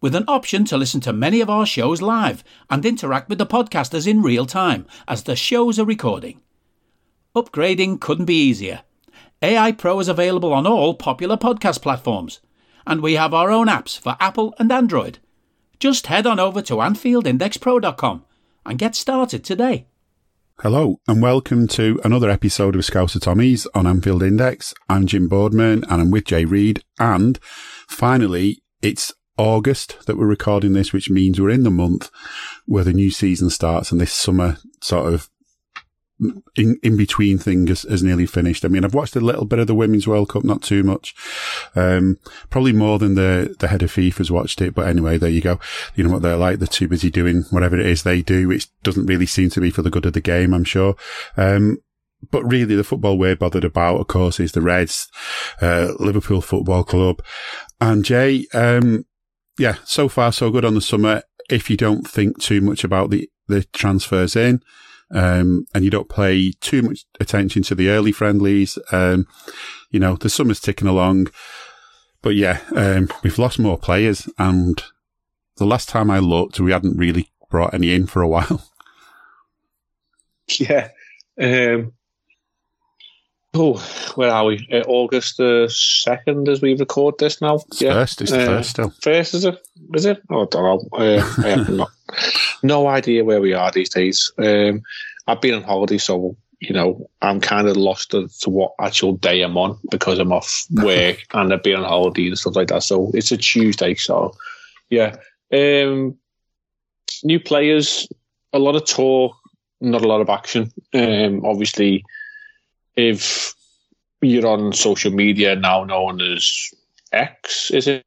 with an option to listen to many of our shows live and interact with the podcasters in real time as the shows are recording. Upgrading couldn't be easier. AI Pro is available on all popular podcast platforms, and we have our own apps for Apple and Android. Just head on over to AnfieldIndexPro.com and get started today. Hello and welcome to another episode of Scouser Tommies on Anfield Index. I'm Jim Boardman and I'm with Jay Reid. And finally, it's August that we're recording this, which means we're in the month where the new season starts and this summer sort of in, in between thing has nearly finished. I mean, I've watched a little bit of the Women's World Cup, not too much. Um, probably more than the, the head of FIFA's watched it. But anyway, there you go. You know what they're like. They're too busy doing whatever it is they do, which doesn't really seem to be for the good of the game, I'm sure. Um, but really the football we're bothered about, of course, is the Reds, uh, Liverpool Football Club. And Jay, um, yeah, so far so good on the summer. If you don't think too much about the, the transfers in, um, and you don't pay too much attention to the early friendlies, um, you know, the summer's ticking along. But yeah, um, we've lost more players and the last time I looked, we hadn't really brought any in for a while. Yeah. Um, Oh, where are we? Uh, August the second, as we record this now. It's yeah. first. It's the uh, first still. First is it? Is it? Oh, I don't know. Uh, I have not, no idea where we are these days. Um, I've been on holiday, so you know I'm kind of lost to, to, what actual day I'm on because I'm off work and I've been on holiday and stuff like that. So it's a Tuesday. So yeah, um, new players, a lot of talk, not a lot of action. Um, obviously if you're on social media now known as X, is it?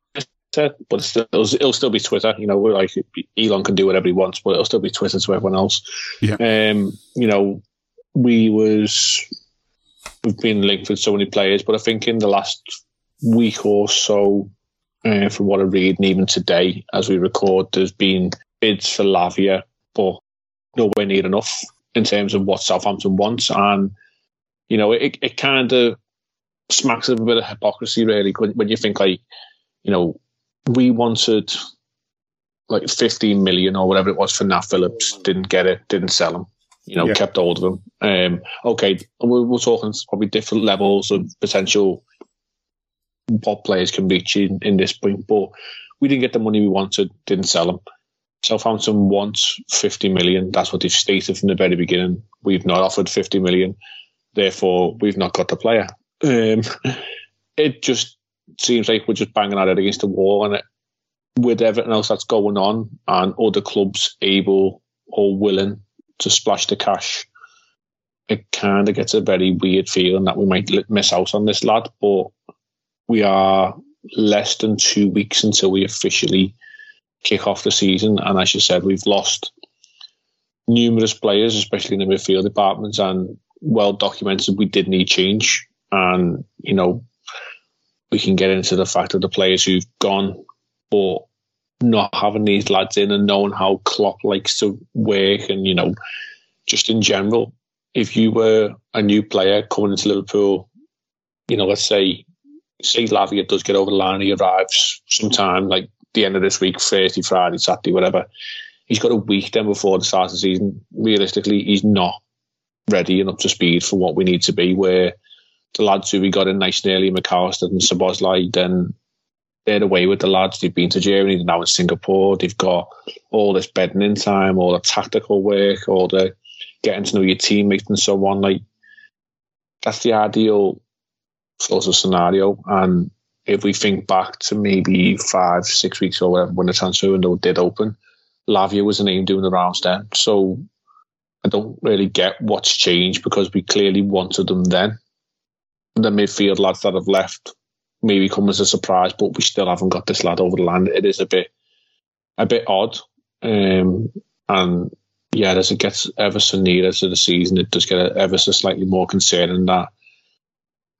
But still, it'll, still be Twitter. You know, we're like Elon can do whatever he wants, but it'll still be Twitter to everyone else. Yeah. Um, you know, we was we've been linked with so many players, but I think in the last week or so, uh, from what I read, and even today as we record, there's been bids for Lavia, but nowhere near enough in terms of what Southampton wants. And you know, it, it kind of smacks of a bit of hypocrisy, really, when, when you think, like, you know, we wanted like 15 million or whatever it was for Nat Phillips, didn't get it, didn't sell him, you know, yeah. kept hold of him. Um, okay, we're, we're talking probably different levels of potential what players can reach in, in this point, but we didn't get the money we wanted, didn't sell him. Southampton wants 50 million. That's what they've stated from the very beginning. We've not offered 50 million therefore we've not got the player. Um, it just seems like we're just banging our head against the wall, and it, with everything else that's going on, and other clubs able or willing to splash the cash, it kind of gets a very weird feeling that we might miss out on this lad. But we are less than two weeks until we officially kick off the season, and as you said, we've lost numerous players, especially in the midfield departments, and well documented we did need change. And, you know, we can get into the fact of the players who've gone, but not having these lads in and knowing how Klopp likes to work and, you know, just in general, if you were a new player coming into Liverpool, you know, let's say, say Lavia does get over the line, he arrives sometime like the end of this week, Thursday, Friday, Saturday, whatever. He's got a week then before the start of the season. Realistically, he's not ready and up to speed for what we need to be. Where the lads who we got in nice and early, Mac Allister and Szoboszlai, then they're away with the lads. They've been to Germany, they're now in Singapore. They've got all this bedding in time, all the tactical work, all the getting to know your teammates and so on. Like that's the ideal sort of scenario. And if we think back to maybe five, six weeks or whatever when the transfer window did open, Lavia was the name doing the rounds then. So I don't really get what's changed because we clearly wanted them then. The midfield lads that have left maybe come as a surprise, but we still haven't got this lad over the line. It is a bit a bit odd. Um, and yeah, as it gets ever so nearer to the season, it does get ever so slightly more concerning that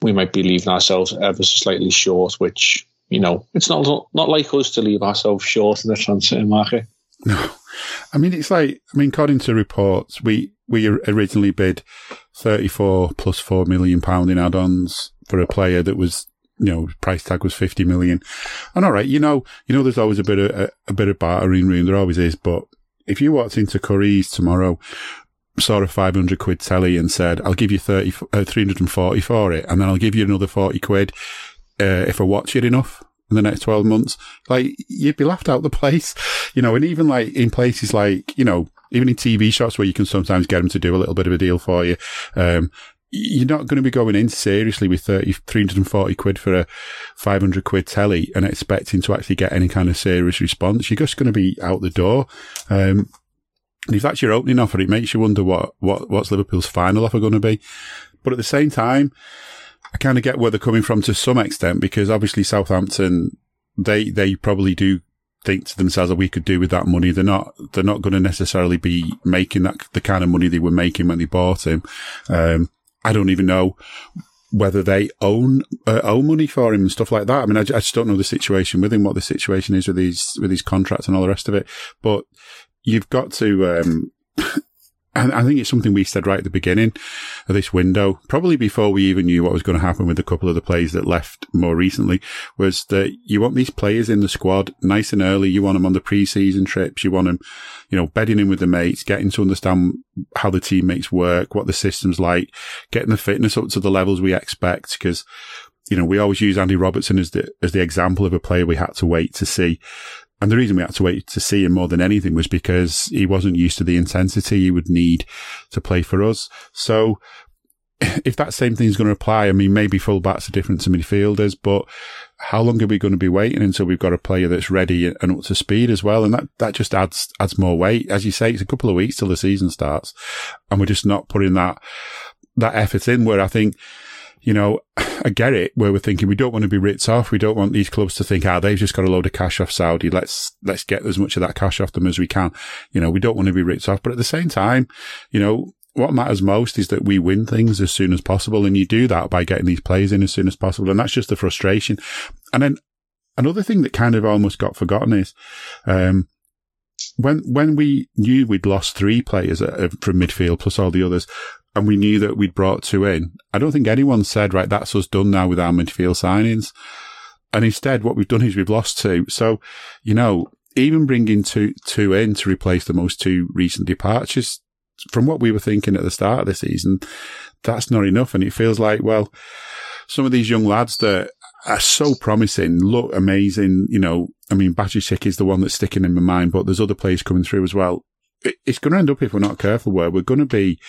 we might be leaving ourselves ever so slightly short, which, you know, it's not not like us to leave ourselves short in the transfer market. No. I mean, it's like, I mean, according to reports, we, we originally bid 34 plus 4 million pound in add-ons for a player that was you know, price tag was 50 million. And all right, you know, you know, there's always a bit of, a, a bit of bartering room. There always is. But if you walked into Currys tomorrow, saw a 500 quid telly and said, I'll give you 30, uh, 340 for it. And then I'll give you another 40 quid, uh, if I watch it enough in the next 12 months, like you'd be laughed out the place, you know, and even like in places like, you know, even in TV shops where you can sometimes get them to do a little bit of a deal for you. Um, you're not going to be going in seriously with 30, 340 quid for a 500 quid telly and expecting to actually get any kind of serious response. You're just going to be out the door. Um, and if that's your opening offer, it makes you wonder what, what, what's Liverpool's final offer going to be. But at the same time, I kind of get where they're coming from to some extent because obviously Southampton, they, they probably do think to themselves that we could do with that money. They're not, they're not going to necessarily be making that, the kind of money they were making when they bought him. Um, I don't even know whether they own uh, money for him and stuff like that. I mean, I, I, just don't know the situation with him, what the situation is with these with these contracts and all the rest of it. But you've got to um, And I think it's something we said right at the beginning of this window, probably before we even knew what was going to happen with a couple of the players that left more recently, was that you want these players in the squad nice and early. You want them on the pre-season trips. You want them, you know, bedding in with the mates, getting to understand how the teammates work, what the system's like, getting the fitness up to the levels we expect. Cause, you know, we always use Andy Robertson as the, as the example of a player we had to wait to see. And the reason we had to wait to see him more than anything was because he wasn't used to the intensity he would need to play for us. So if that same thing is going to apply, I mean, maybe fullbacks are different to midfielders, but how long are we going to be waiting until we've got a player that's ready and up to speed as well? And that, that just adds, adds more weight. As you say, it's a couple of weeks till the season starts and we're just not putting that, that effort in where I think, you know, I get it where we're thinking we don't want to be ripped off. We don't want these clubs to think, ah, they've just got a load of cash off Saudi. Let's, let's get as much of that cash off them as we can. You know, we don't want to be ripped off. But at the same time, you know, what matters most is that we win things as soon as possible. And you do that by getting these players in as soon as possible. And that's just the frustration. And then another thing that kind of almost got forgotten is, um, when when we knew we'd lost three players uh, from midfield plus all the others, and we knew that we'd brought two in, I don't think anyone said, right, that's us done now with our midfield signings. And instead, what we've done is we've lost two. So, you know, even bringing two, two in to replace the most two recent departures, from what we were thinking at the start of the season, that's not enough. And it feels like, well, some of these young lads that are so promising, look amazing. You know, I mean, Bajcetic is the one that's sticking in my mind, but there's other players coming through as well. It's going to end up, if we're not careful, where we're going to be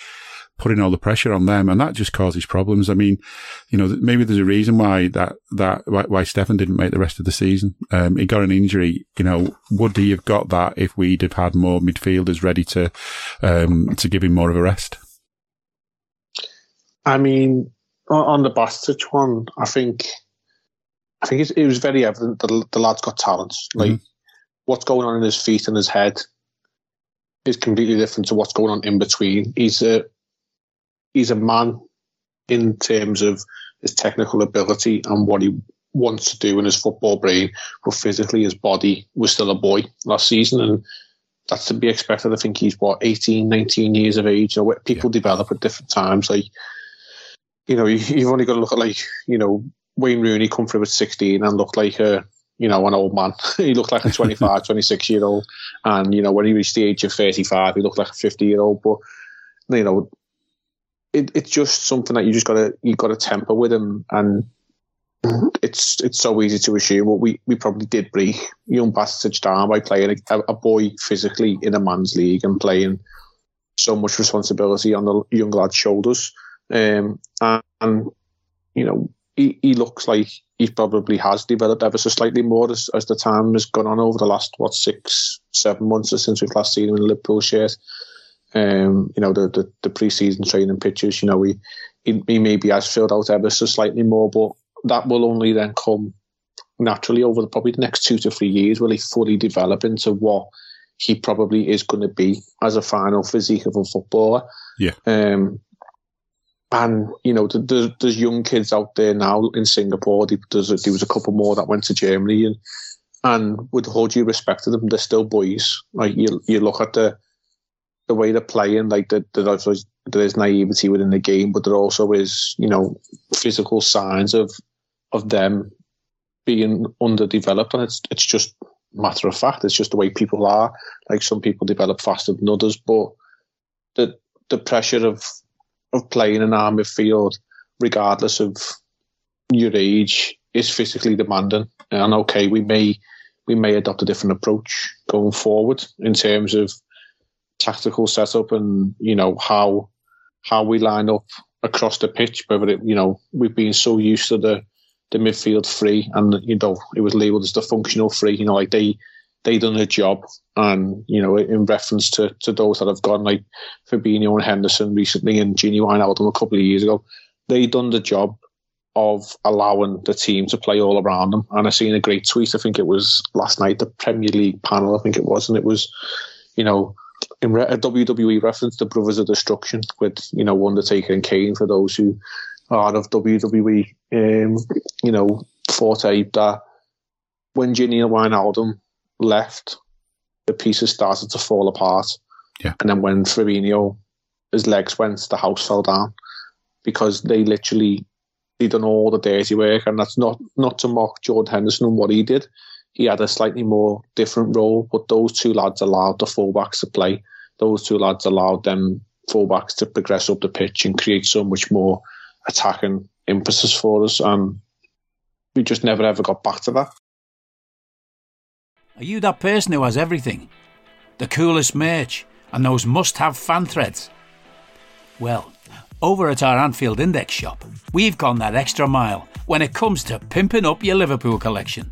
putting all the pressure on them, and that just causes problems. I mean, you know, maybe there's a reason why that that why, why Stefan didn't make the rest of the season. Um, he got an injury. You know, would he have got that if we'd have had more midfielders ready to um, to give him more of a rest? I mean, on the Bajcetic one, I think I think it was very evident that the lad's got talent. Like mm-hmm. what's going on in his feet and his head is completely different to what's going on in between. He's a he's a man in terms of his technical ability and what he wants to do in his football brain, but physically his body was still a boy last season, and that's to be expected. I think he's what 18, 19 years of age. You know, people yeah. develop at different times. Like, you know, you've only got to look at like you know Wayne Rooney come through at sixteen and looked like a you know an old man. he looked like a 25, 26 year old, and you know when he reached the age of thirty five, he looked like a fifty year old. But you know it, it's just something that you just gotta you gotta temper with him and it's it's so easy to assume. Well, we we probably did break young Bajcetic down by playing a, a, boy physically in a man's league and playing so much responsibility on the young lad's shoulders. Um, and, and you know, he, he looks like he probably has developed ever so slightly more as, as the time has gone on over the last what six seven months since we've last seen him in Liverpool shirt. Um, you know the, the the pre-season training pictures. You know he, he he maybe has filled out ever so slightly more, but that will only then come naturally over the, probably the next two to three years. Will he fully develop into what he probably is going to be as a final physique of a footballer? Yeah. Um, and you know, there's, there's young kids out there now in Singapore. There's a, there was a couple more that went to Germany, and and with all due respect to them, they're still boys. Like you, you look at the the way they're playing, like the, the, there's naivety within the game, but there also is, you know, physical signs of of them being underdeveloped, and it's it's just matter of fact. It's just the way people are. Like some people develop faster than others, but the the pressure of of playing in our midfield, regardless of your age, is physically demanding. And okay, we may we may adopt a different approach going forward in terms of tactical setup and you know how how we line up across the pitch. Whether it you know we've been so used to the the midfield free, and you know it was labelled as the functional free. You know, like they they done a job, and you know, in reference to to those that have gone like Fabinho and Henderson recently, and Gini Wijnaldum a couple of years ago, they done the job of allowing the team to play all around them. And I seen a great tweet. I think it was last night, the Premier League panel. I think it was, and it was, you know, in a WWE reference, the Brothers of Destruction with you know Undertaker and Kane for those who are of WWE. Um, you know, forte that when Gini Wijnaldum left, the pieces started to fall apart. Yeah. And then when Fabinho, his legs went, the house fell down because they literally they done all the dirty work. And that's not not to mock Jordan Henderson and what he did. He had a slightly more different role, but those two lads allowed the fullbacks to play. Those two lads allowed them fullbacks to progress up the pitch and create so much more attacking emphasis for us. And we just never ever got back to that. Are you that person who has everything? The coolest merch and those must have fan threads? Well, over at our Anfield Index shop, we've gone that extra mile when it comes to pimping up your Liverpool collection.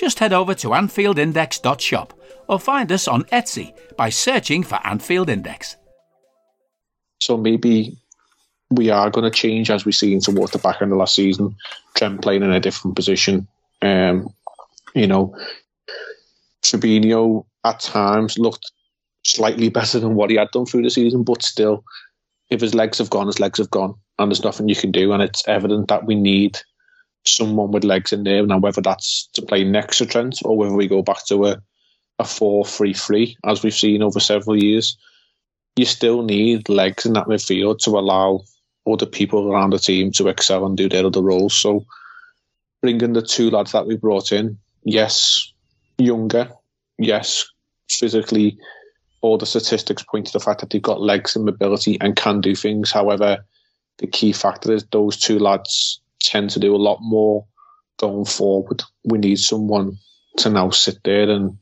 Just head over to AnfieldIndex.shop or find us on Etsy by searching for Anfield Index. So maybe we are going to change as we see towards the back end of last season. Trent playing in a different position. Um, you know, Fabinho at times looked slightly better than what he had done through the season, but still, if his legs have gone, his legs have gone, and there's nothing you can do. And it's evident that we need someone with legs in there. Now, whether that's to play next to Trent or whether we go back to a a four three three as we've seen over several years, you still need legs in that midfield to allow other people around the team to excel and do their other roles. So, bringing the two lads that we brought in, yes, younger, yes, physically, all the statistics point to the fact that they've got legs and mobility and can do things. However, the key factor is those two lads tend to do a lot more going forward. We need someone to now sit there and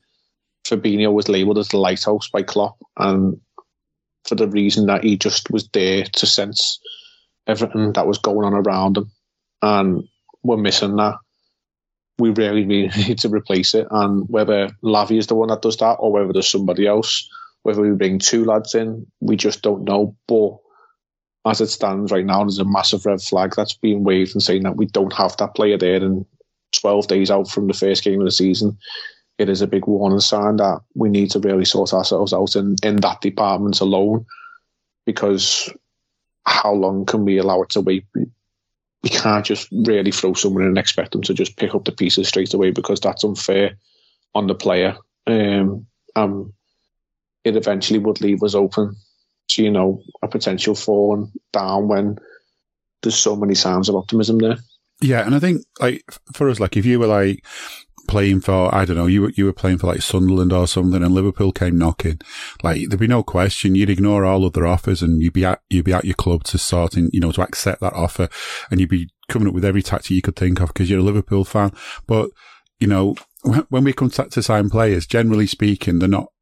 Fabinho was labelled as the lighthouse by Klopp and for the reason that he just was there to sense everything that was going on around him. And we're missing that we really, really need to replace it. And whether Lavia is the one that does that or whether there's somebody else, whether we bring two lads in, we just don't know. But as it stands right now, there's a massive red flag that's being waved and saying that we don't have that player there. And 12 days out from the first game of the season, it is a big warning sign that we need to really sort ourselves out in, in that department alone. Because how long can we allow it to wait We can't just really throw someone in and expect them to just pick up the pieces straight away because that's unfair on the player. Um, um, it eventually would leave us open to, you know, a potential falling down when there's so many signs of optimism there. Yeah, and I think like for us, like if you were like playing for I don't know, you were you were playing for like Sunderland or something, and Liverpool came knocking, like there'd be no question you'd ignore all other offers and you'd be at you'd be at your club to sort and you know, to accept that offer, and you'd be coming up with every tactic you could think of because you're a Liverpool fan. But you know, when we come to sign players, generally speaking, they're not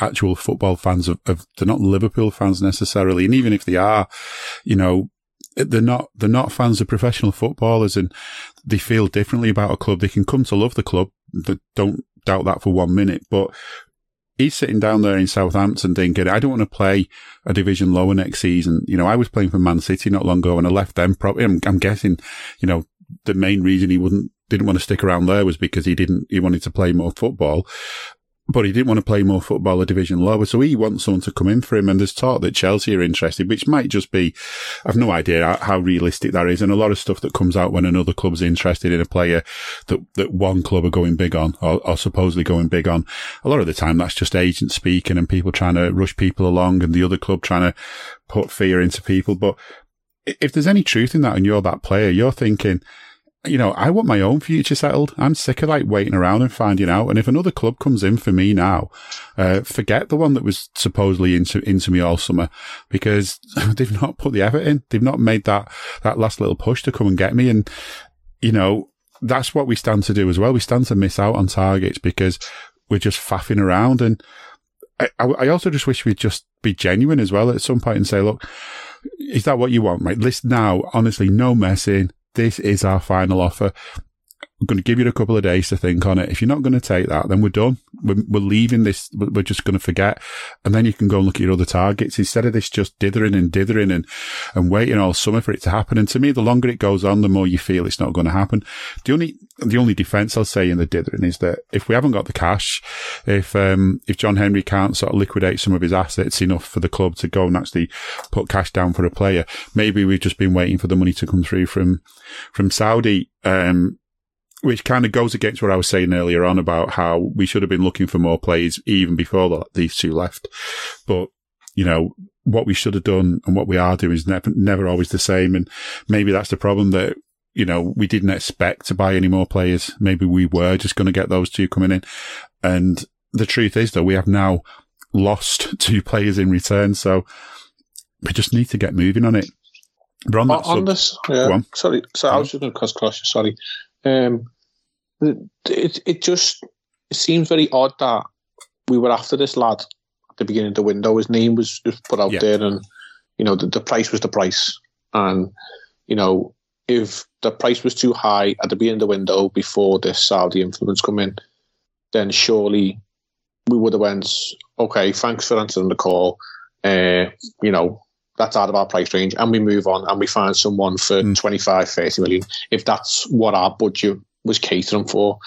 actual football fans of, of, they're not Liverpool fans necessarily. And even if they are, you know, they're not they're not fans of professional footballers and they feel differently about a club. They can come to love the club. They don't doubt that for one minute. But he's sitting down there in Southampton thinking, I don't want to play a division lower next season. You know, I was playing for Man City not long ago and I left them probably I'm, I'm guessing, you know, the main reason he wouldn't didn't want to stick around there was because he didn't he wanted to play more football but he didn't want to play more football a division lower, so he wants someone to come in for him. And there's talk that Chelsea are interested, which might just be, I've no idea how realistic that is. And a lot of stuff that comes out when another club's interested in a player that, that one club are going big on or, or supposedly going big on. A lot of the time that's just agents speaking and people trying to rush people along and the other club trying to put fear into people. But if there's any truth in that and you're that player, you're thinking, you know, I want my own future settled. I'm sick of like waiting around and finding out. And if another club comes in for me now, uh, forget the one that was supposedly into, into me all summer because they've not put the effort in. They've not made that, that last little push to come and get me. And, you know, that's what we stand to do as well. We stand to miss out on targets because we're just faffing around. And I, I also just wish we'd just be genuine as well at some point and say, look, is that what you want? Right. List now, honestly, no messing this is our final offer. I'm going to give you a couple of days to think on it. If you're not going to take that, then we're done. We're, we're leaving this. We're just going to forget. And then you can go and look at your other targets instead of this just dithering and dithering and, and waiting all summer for it to happen. And to me, the longer it goes on, the more you feel it's not going to happen. The only, the only defense I'll say in the dithering is that if we haven't got the cash, if, um, if John Henry can't sort of liquidate some of his assets enough for the club to go and actually put cash down for a player, maybe we've just been waiting for the money to come through from, from Saudi. Um, which kind of goes against what I was saying earlier on about how we should have been looking for more players even before the, these two left. But, you know, what we should have done and what we are doing is never, never always the same. And maybe that's the problem that, you know, we didn't expect to buy any more players. Maybe we were just going to get those two coming in. And the truth is though, we have now lost two players in return. So we just need to get moving on it. But on, on, on this, yeah, sorry, so I was just going to cross cross. Sorry, um, it it just it seems very odd that we were after this lad at the beginning of the window. His name was, was put out yeah. there, and you know the, the price was the price, and you know if the price was too high at the beginning of the window before this Saudi influence come in, then surely we would have went, okay, thanks for answering the call. Uh, you know, that's out of our price range and we move on and we find someone for mm. 25, 30 million, if that's what our budget was catering for.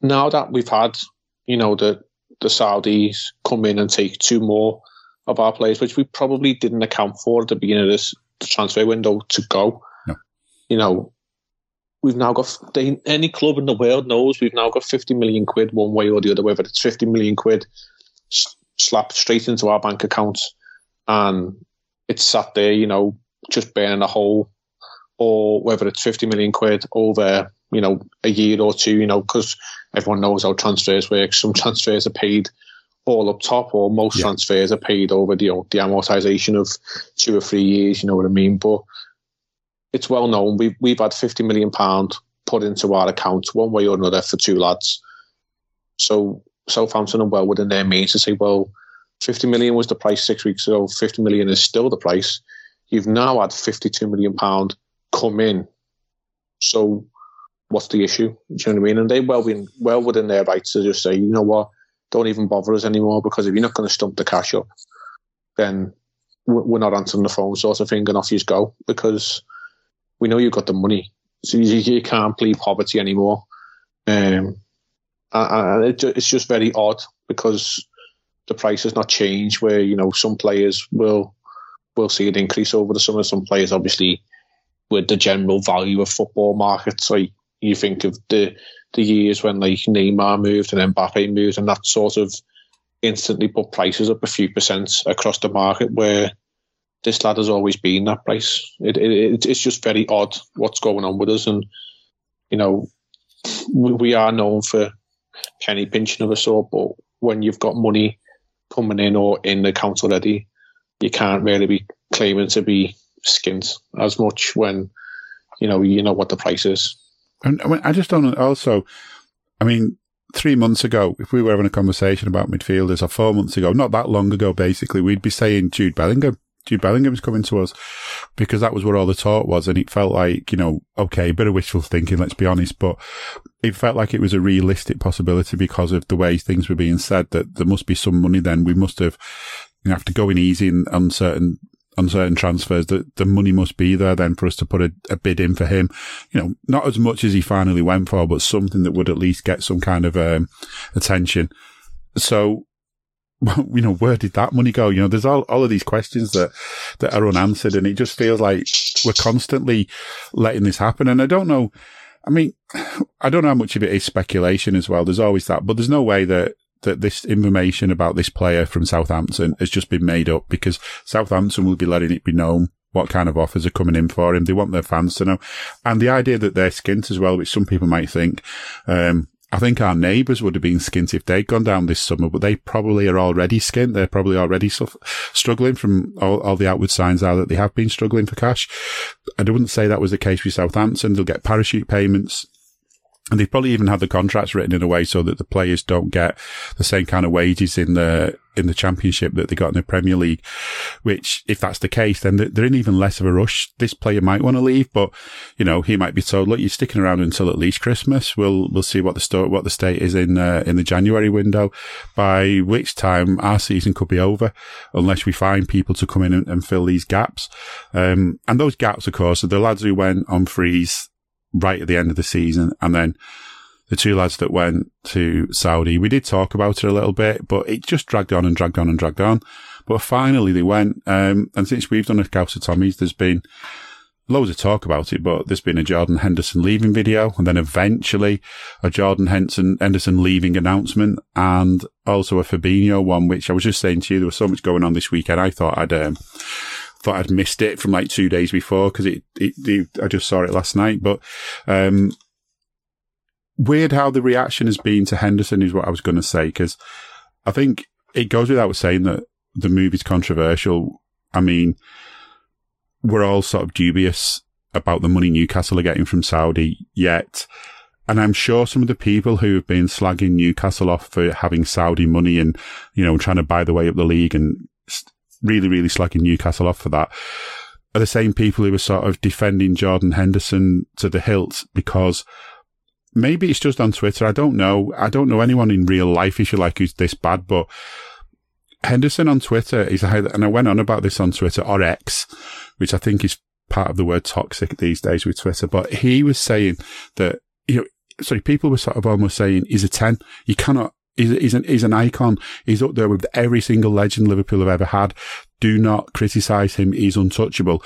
Now that we've had, you know, the, the Saudis come in and take two more of our players, which we probably didn't account for at the beginning of this transfer window to go. No. You know, we've now got they, any club in the world knows we've now got 50 million quid one way or the other, whether it's 50 million quid slapped straight into our bank accounts and it's sat there, you know, just burning a hole, or whether it's 50 million quid over, you know, a year or two, you know, because everyone knows how transfers work. Some transfers are paid all up top, or most yeah. transfers are paid over the, you know, the amortization of two or three years, you know what I mean? But it's well known. We've, we've had 50 million pound put into our account one way or another for two lads. So Southampton and well within their means to say, well, 50 million was the price six weeks ago. 50 million is still the price. You've now had 52 million pound come in. So what's the issue? Do you know what I mean? And they well been well within their rights to just say, you know what, don't even bother us anymore because if you're not going to stump the cash up, then we're not answering the phone, sort of thing, and off you go because we know you've got the money, so you, can't plead poverty anymore. Um, and it, it's just very odd because the price has not changed. Where you know some players will will see an increase over the summer. Some players obviously with the general value of football markets. Like you think of the the years when like Neymar moved and Mbappe moved, and that sort of instantly put prices up a few percent across the market. Where this lad has always been that price. It, it it's just very odd what's going on with us, and you know we, we are known for penny pinching of a sort, but when you've got money coming in or in the account already, you can't really be claiming to be skint as much when you know you know what the price is. And I just don't also. I mean, three months ago, if we were having a conversation about midfielders, or four months ago, not that long ago, basically, we'd be saying Jude Bellingham. Jude Bellingham's coming to us because that was what all the talk was. And it felt like, you know, okay, a bit of wishful thinking, let's be honest, but it felt like it was a realistic possibility because of the way things were being said that there must be some money then. We must have, you know, after going easy and uncertain on certain transfers that the money must be there then for us to put a, a, bid in for him. You know, not as much as he finally went for, but something that would at least get some kind of um, attention. So, you know, where did that money go? You know, there's all, all of these questions that, that are unanswered and it just feels like we're constantly letting this happen. And I don't know. I mean, I don't know how much of it is speculation as well. There's always that, but there's no way that that this information about this player from Southampton has just been made up because Southampton will be letting it be known what kind of offers are coming in for him. They want their fans to know. And the idea that they're skint as well, which some people might think, um, I think our neighbours would have been skint if they'd gone down this summer, but they probably are already skint. They're probably already struggling from all, all, the outward signs are that they have been struggling for cash. I wouldn't say that was the case with Southampton. They'll get parachute payments and they've probably even had the contracts written in a way so that the players don't get the same kind of wages in the in the championship that they got in the Premier League. Which, if that's the case, then they're in even less of a rush. This player might want to leave, but you know he might be told, "Look, you're sticking around until at least Christmas. We'll we'll see what the sto- what the state is in uh, in the January window. By which time our season could be over, unless we find people to come in and, and fill these gaps. Um, and those gaps, of course, are the lads who went on frees right at the end of the season. And then the two lads that went to Saudi, we did talk about it a little bit, but it just dragged on and dragged on and dragged on. But finally they went. Um, and since we've done a Scouser Tommies, there's been loads of talk about it, but there's been a Jordan Henderson leaving video and then eventually a Jordan Henderson, Henderson leaving announcement and also a Fabinho one, which I was just saying to you, there was so much going on this weekend. I thought I'd, um, thought I'd missed it from like two days before because it, it, it, I just saw it last night. But um, weird how the reaction has been to Henderson is what I was going to say because I think it goes without saying that the move is controversial. I mean, we're all sort of dubious about the money Newcastle are getting from Saudi yet. And I'm sure some of the people who have been slagging Newcastle off for having Saudi money and, you know, trying to buy the way up the league and really, really slagging Newcastle off for that are the same people who were sort of defending Jordan Henderson to the hilt because maybe it's just on Twitter. I don't know. I don't know anyone in real life, if you like, who's this bad, but Henderson on Twitter is, and I went on about this on Twitter or X, which I think is part of the word toxic these days with Twitter, but he was saying that, you know, sorry, people were sort of almost saying he's a 10. You cannot He's, he's, an, he's an icon. He's up there with every single legend Liverpool have ever had. Do not criticise him. He's untouchable.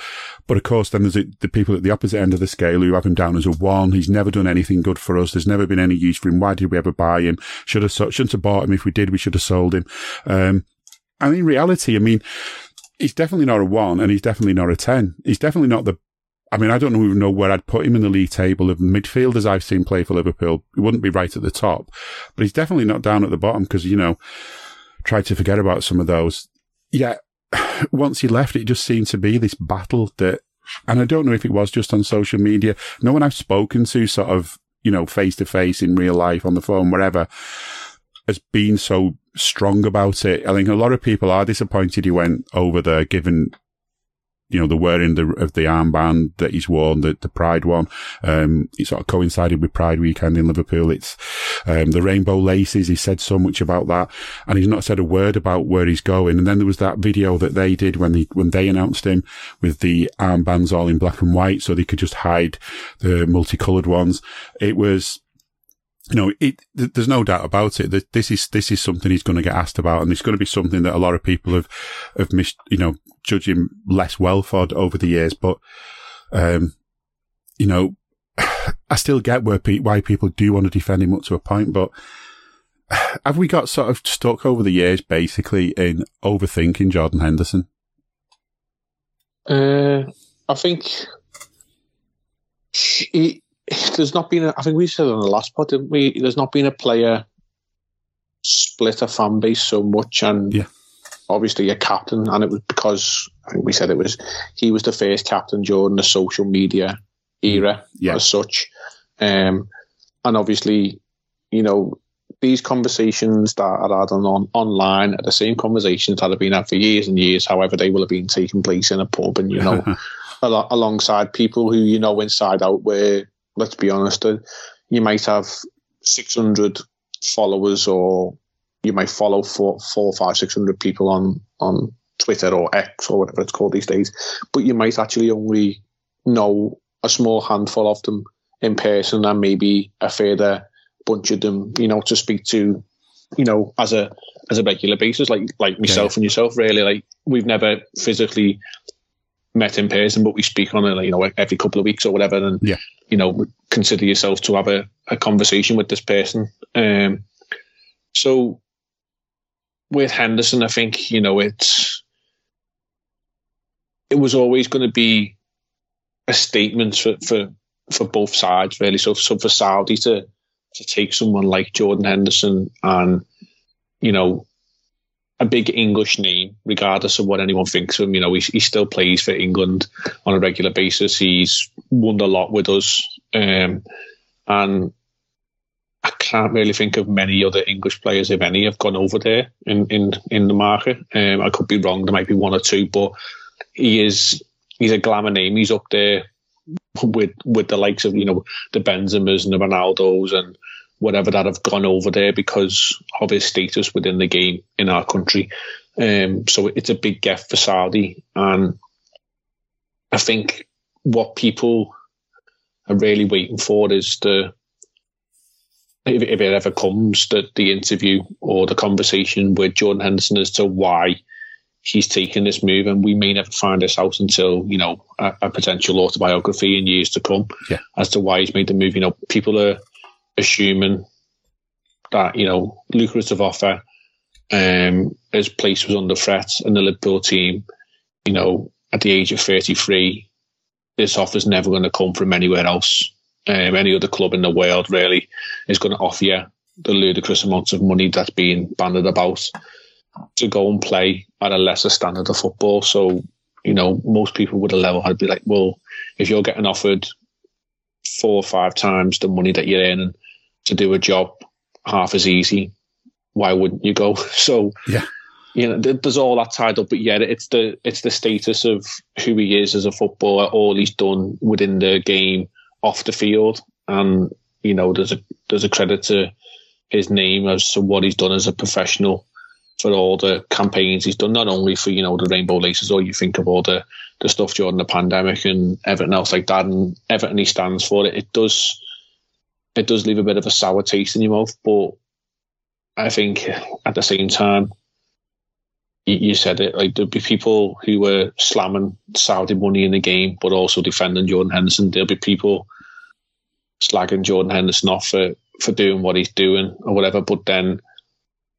But of course, then there's the people at the opposite end of the scale who have him down as a one. He's never done anything good for us. There's never been any use for him. Why did we ever buy him? Should have, shouldn't have bought him. If we did, we should have sold him. Um, and in reality, I mean, he's definitely not a one and he's definitely not a 10. He's definitely not the I mean, I don't even know where I'd put him in the league table of midfielders I've seen play for Liverpool. He wouldn't be right at the top, but he's definitely not down at the bottom because, you know, tried to forget about some of those. Yeah. Once he left, it just seemed to be this battle that, and I don't know if it was just on social media. No one I've spoken to sort of, you know, face to face in real life on the phone, wherever has been so strong about it. I think a lot of people are disappointed he went over there given you know, the wearing the, of the armband that he's worn, the, the Pride one. Um, it sort of coincided with Pride weekend in Liverpool. It's, um, the rainbow laces. He said so much about that and he's not said a word about where he's going. And then there was that video that they did when they, when they announced him with the armbands all in black and white so they could just hide the multicolored ones. It was, you know, it, there's no doubt about it that this is, this is something he's going to get asked about. And it's going to be something that a lot of people have, have missed, you know, judging less well for over the years. But, um, you know, I still get where pe- why people do want to defend him up to a point, but have we got sort of stuck over the years basically in overthinking Jordan Henderson? Uh, I think he, there's not been. A, I think we said on the last pod, didn't we? There's not been a player split a fan base so much, and yeah. obviously a captain, and it was because I think we said it was he was the first captain during the social media era yeah. as such, um, and obviously, you know, these conversations that are had on, online are the same conversations that have been had for years and years. However, they will have been taking place in a pub, and you know, al- alongside people who you know inside out. Where let's be honest, uh, you might have six hundred followers, or you might follow four, four, five, six hundred people on on Twitter or X or whatever it's called these days, but you might actually only know a small handful of them in person, and maybe a further bunch of them, you know, to speak to, you know, as a as a regular basis, like like myself yeah. and yourself. Really, like we've never physically met in person, but we speak on it, you know, every couple of weeks or whatever, and yeah. you know, consider yourself to have a, a conversation with this person. Um, so with Henderson, I think you know it's it was always going to be a statement for, for for both sides, really. So, so for Saudi to to take someone like Jordan Henderson and, you know, a big English name, regardless of what anyone thinks of him. You know, he, he still plays for England on a regular basis. He's won a lot with us. Um, and I can't really think of many other English players, if any, have gone over there in, in, in the market. Um, I could be wrong. There might be one or two, but he is, he's a glamour name. He's up there with with the likes of you know the Benzemas and the Ronaldos and whatever that have gone over there because of his status within the game in our country. Um, so it's a big gift for Saudi, and I think what people are really waiting for is the if, if it ever comes that the interview or the conversation with Jordan Henderson as to why he's taken this move, and we may never find this out until you know a, a, potential autobiography in years to come yeah. as to why he's made the move. You know, people are assuming that you know lucrative offer, um, his place was under threat in the Liverpool team. You know, at the age of thirty three, this offer's never going to come from anywhere else. Um, any other club in the world really is going to offer you the ludicrous amounts of money that's being banded about to go and play at a lesser standard of football. So, you know, most people with a level head be like, well, if you're getting offered four or five times the money that you're earning to do a job half as easy, why wouldn't you go? So, yeah. You know, there's all that tied up, but yeah, it's the it's the status of who he is as a footballer, all he's done within the game, off the field, and you know, there's a there's a credit to his name as to what he's done as a professional for all the campaigns he's done, not only for, you know, the Rainbow Laces, or you think of all the, the stuff during the pandemic and everything else like that, and everything he stands for, it, it does it does leave a bit of a sour taste in your mouth. But I think at the same time, you, said it, like there'll be people who were slamming Saudi money in the game, but also defending Jordan Henderson. There'll be people slagging Jordan Henderson off for, for doing what he's doing or whatever, but then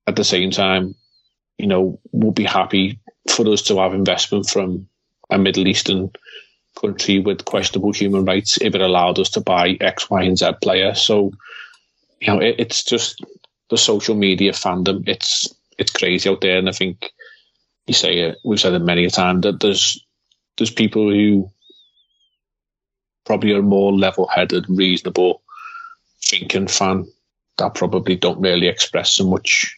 at the same time, you know, we'll be happy for us to have investment from a Middle Eastern country with questionable human rights if it allowed us to buy X, Y, and Z player. So, you know, it, it's just the social media fandom. It's it's crazy out there, and I think you say it. We've said it many a time that there's there's people who probably are more level-headed, reasonable, thinking fan that probably don't really express so much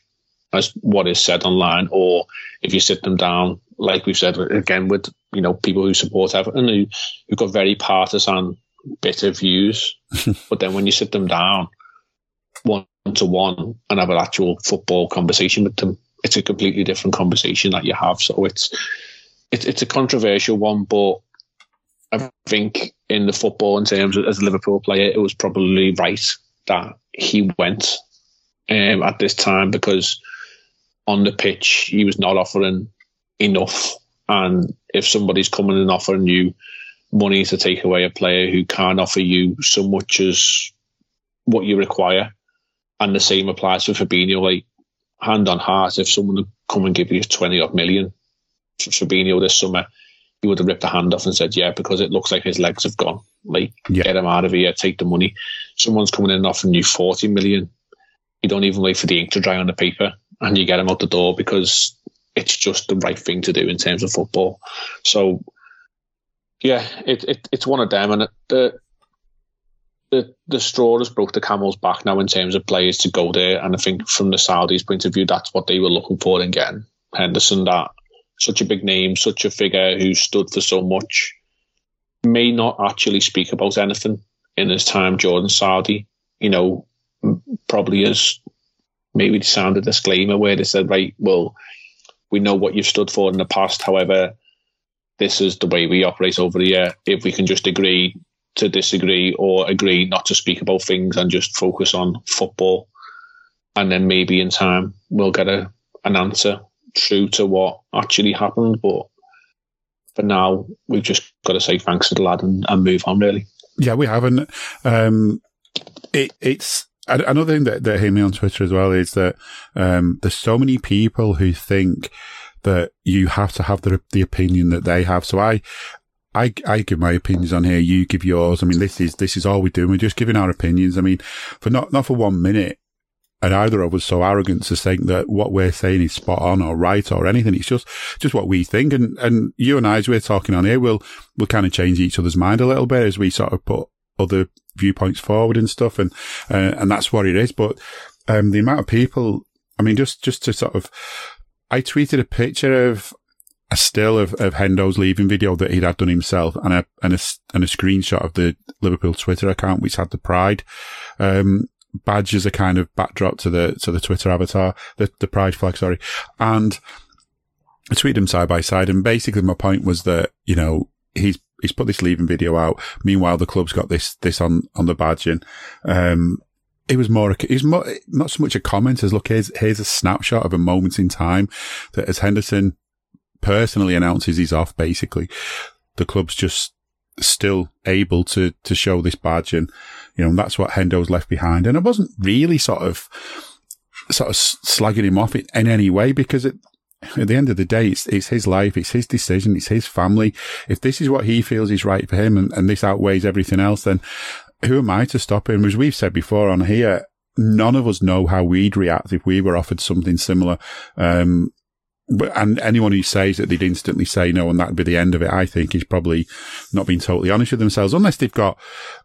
as what is said online, or if you sit them down, like we've said again with you know people who support Everton who who've got very partisan, bitter views, but then when you sit them down one to one and have an actual football conversation with them, it's a completely different conversation that you have. So it's it's it's a controversial one, but I think in the football in terms of, as a Liverpool player, it was probably right that he went um, at this time because on the pitch, he was not offering enough. And if somebody's coming and offering you money to take away a player who can't offer you so much as what you require. And the same applies for Fabinho. Like hand on heart, if someone would come and give you twenty odd million for Fabinho this summer, you would have ripped a hand off and said, "Yeah," because it looks like his legs have gone. Like, yeah. get him out of here, take the money. Someone's coming in and offering you forty million. You don't even wait for the ink to dry on the paper, and you get him out the door because it's just the right thing to do in terms of football. So, yeah, it, it it's one of them, and the the the straw has broke the camel's back now in terms of players to go there, and I think from the Saudis' point of view, that's what they were looking for in getting Henderson. That such a big name, such a figure who stood for so much, may not actually speak about anything in his time. Jordan Saudi, you know, probably has maybe sound a disclaimer where they said, right, well, we know what you've stood for in the past. However, this is the way we operate over here. If we can just agree to disagree or agree not to speak about things and just focus on football, and then maybe in time we'll get a an answer true to what actually happened. But for now, we've just got to say thanks to the lad and, and move on, really. Yeah, we haven't. Um, it, it's another thing that, that hit me on Twitter as well is that um, there's so many people who think that you have to have the the opinion that they have. So I. I, I give my opinions on here. You give yours. I mean, this is this is all we're doing. We're just giving our opinions. I mean, for not not for one minute and either of us so arrogant to think that what we're saying is spot on or right or anything. It's just, just what we think. And, and you and I, as we're talking on here, we'll, we'll kind of change each other's mind a little bit as we sort of put other viewpoints forward and stuff. And, uh, and that's what it is. But, um, the amount of people, I mean, just, just to sort of, I tweeted a picture of, a still of, of Hendo's leaving video that he'd had done himself and a, and a, and a screenshot of the Liverpool Twitter account, which had the pride, um, badge as a kind of backdrop to the to the Twitter avatar, the the pride flag, sorry, and I tweeted them side by side, and basically my point was that you know he's he's put this leaving video out. Meanwhile, the club's got this this on on the badge, and um, it was more, it was more, not so much a comment as look, here's, here's a snapshot of a moment in time that as Henderson personally announces he's off, basically, the club's just still able to, to show this badge. And, you know, that's what Hendo's left behind. And I wasn't really sort of, sort of slagging him off in, in any way because it, at the end of the day, it's, it's his life, it's his decision, it's his family. If this is what he feels is right for him and, and this outweighs everything else, then who am I to stop him? As we've said before on here, none of us know how we'd react if we were offered something similar. Um, but, and anyone who says that they'd instantly say no and that'd be the end of it, I think is probably not being totally honest with themselves, unless they've got,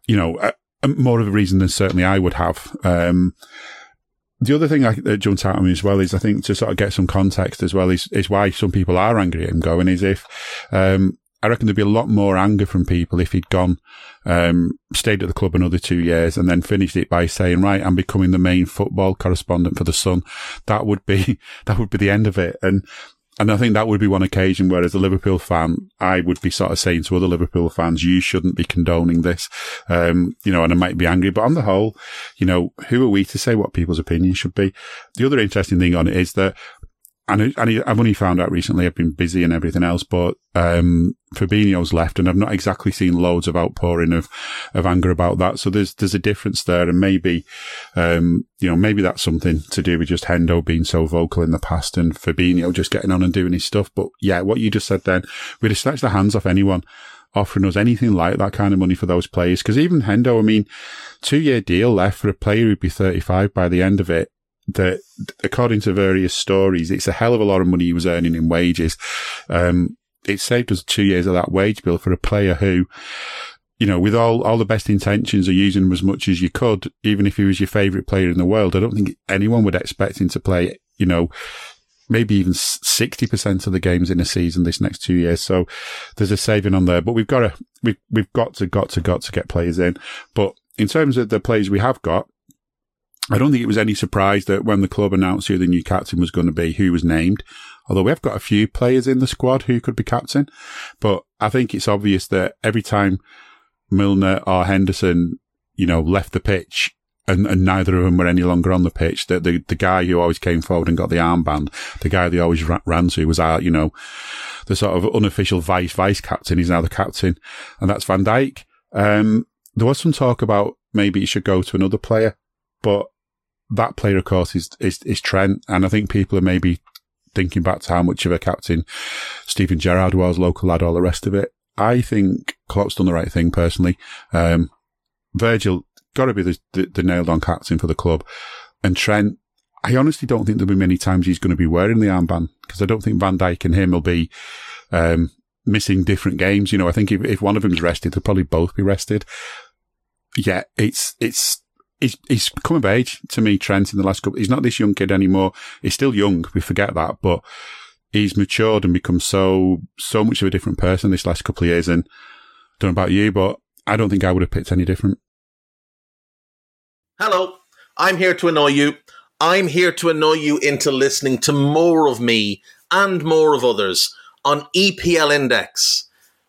you know, a, a more of a reason than certainly I would have. Um, the other thing I, that jumps out at me as well is I think to sort of get some context as well is, is why some people are angry at him going is if, um, I reckon there'd be a lot more anger from people if he'd gone, um, stayed at the club another two years and then finished it by saying, right, I'm becoming the main football correspondent for the Sun. That would be, that would be the end of it. And, and I think that would be one occasion where as a Liverpool fan, I would be sort of saying to other Liverpool fans, you shouldn't be condoning this. Um, you know, and I might be angry, but on the whole, you know, who are we to say what people's opinion should be? The other interesting thing on it is that and, and I've only found out recently. I've been busy and everything else, but um, Fabinho's left, and I've not exactly seen loads of outpouring of of anger about that. So there's there's a difference there, and maybe um, you know maybe that's something to do with just Hendo being so vocal in the past and Fabinho just getting on and doing his stuff. But yeah, what you just said then, we'd have snatched the hands off anyone offering us anything like that kind of money for those players. Because even Hendo, I mean, two year deal left for a player who'd be 35 by the end of it that according to various stories, it's a hell of a lot of money he was earning in wages. Um, it saved us two years of that wage bill for a player who, you know, with all, all the best intentions of using him as much as you could, even if he was your favourite player in the world, I don't think anyone would expect him to play, you know, maybe even 60% of the games in a season this next two years. So there's a saving on there, but we've got to, we've, we've got to, got to, got to get players in. But in terms of the players we have got, I don't think it was any surprise that when the club announced who the new captain was going to be, who was named. Although we have got a few players in the squad who could be captain, but I think it's obvious that every time Milner or Henderson, you know, left the pitch, and, and neither of them were any longer on the pitch. The, the, the guy who always came forward and got the armband, the guy they always ran to was our, you know, the sort of unofficial vice vice captain. He's now the captain, and that's Van Dijk. Um, there was some talk about maybe he should go to another player, but that player, of course, is, is, is Trent. And I think people are maybe thinking back to how much of a captain Steven Gerrard was, local lad, all the rest of it. I think Klopp's done the right thing personally. Um, Virgil got to be the, the, the nailed on captain for the club. And Trent, I honestly don't think there'll be many times he's going to be wearing the armband because I don't think Van Dijk and him will be, um, missing different games. You know, I think if, if one of them's rested, they'll probably both be rested. Yeah, it's, it's, he's, he's come of age to me, Trent, in the last couple. He's not this young kid anymore. He's still young. We forget that, but he's matured and become so, so much of a different person this last couple of years. And I don't know about you, but I don't think I would have picked any different. Hello, I'm here to annoy you. I'm here to annoy you into listening to more of me and more of others on EPL Index.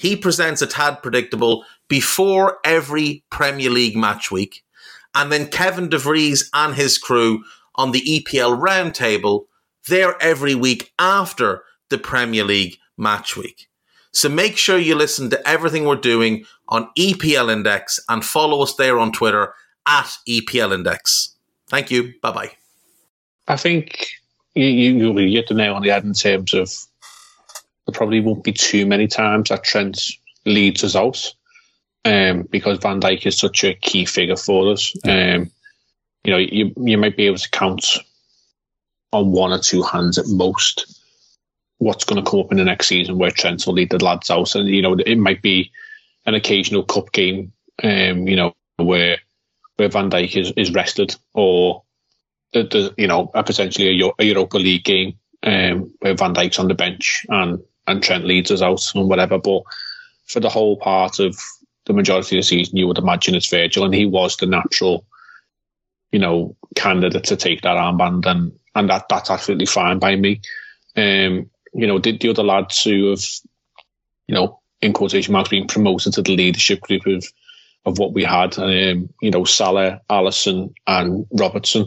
He presents a tad predictable before every Premier League match week. And then Kevin DeVries and his crew on the EPL roundtable, they're every week after the Premier League match week. So make sure you listen to everything we're doing on EPL Index and follow us there on Twitter at EPL Index. Thank you. Bye bye. I think you, you, you hit the nail on the head in terms of there probably won't be too many times that Trent leads us out um, because Van Dijk is such a key figure for us. Um, you know, you you might be able to count on one or two hands at most what's going to come up in the next season where Trent will lead the lads out, and you know it might be an occasional cup game, um, you know, where where Van Dijk is, is rested, or the, the you know a potentially a, a Europa League game um, where Van Dijk's on the bench and and Trent leads us out and whatever. But for the whole part of the majority of the season, you would imagine it's Virgil, and he was the natural, you know, candidate to take that armband, and and that that's absolutely fine by me. Um, you know, did the other lads who have, you know, in quotation marks, being promoted to the leadership group of of what we had, um, you know, Salah, Alisson, and Robertson.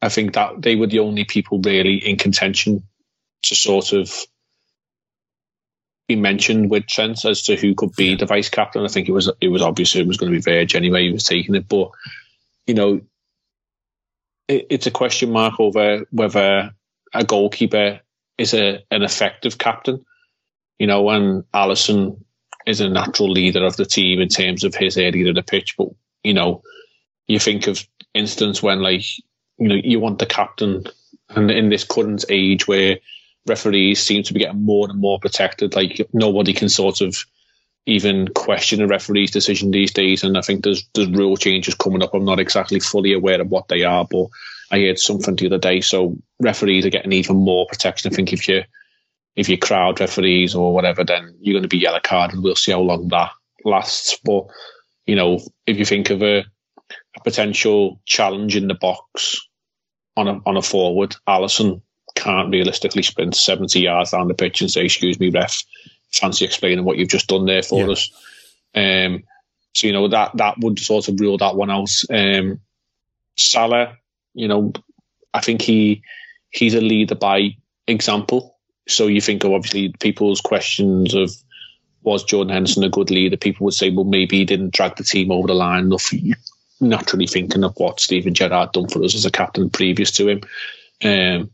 I think that they were the only people really in contention to sort of be mentioned with Trent as to who could be the vice captain. I think it was it was obvious it was going to be Verge anyway. He was taking it, but you know, it, it's a question mark over whether a goalkeeper is a an effective captain. You know, when Alisson is a natural leader of the team in terms of his area of the pitch, but you know, you think of instance when like you know you want the captain, and in this current age where referees seem to be getting more and more protected. Like nobody can sort of even question a referee's decision these days. And I think there's there's rule changes coming up. I'm not exactly fully aware of what they are, but I heard something the other day. So referees are getting even more protection. I think if you if you crowd referees or whatever, then you're going to be yellow carded. We'll see how long that lasts. But you know, if you think of a, a potential challenge in the box on a on a forward, Alisson can't realistically sprint 70 yards down the pitch and say, excuse me, ref, fancy explaining what you've just done there for yeah. us. Um, so, you know, that, that would sort of rule that one out. Um, Salah, you know, I think he he's a leader by example. So you think of obviously people's questions of was Jordan Henderson a good leader? People would say, well, maybe he didn't drag the team over the line enough. Naturally thinking of what Steven Gerrard done for us as a captain previous to him. Um,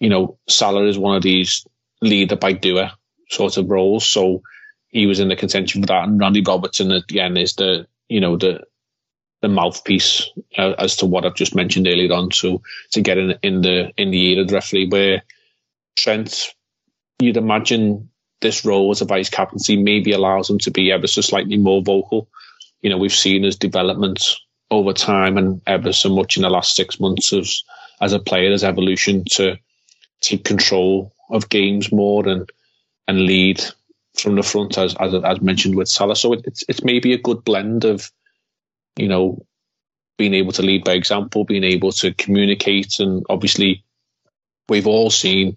you know, Salah is one of these leader by doer sort of roles. So he was in the contention for that. And Andy Robertson again is the, you know, the, the mouthpiece uh, as to what I've just mentioned earlier on. So to get in, in the, in the ear of the referee where Trent, you'd imagine this role as a vice captaincy maybe allows him to be ever so slightly more vocal. You know, we've seen his development over time and ever so much in the last six months of as a player, as evolution to take control of games more and and lead from the front, as as, as mentioned with Salah. So it, it's it's maybe a good blend of, you know, being able to lead by example, being able to communicate, and obviously, we've all seen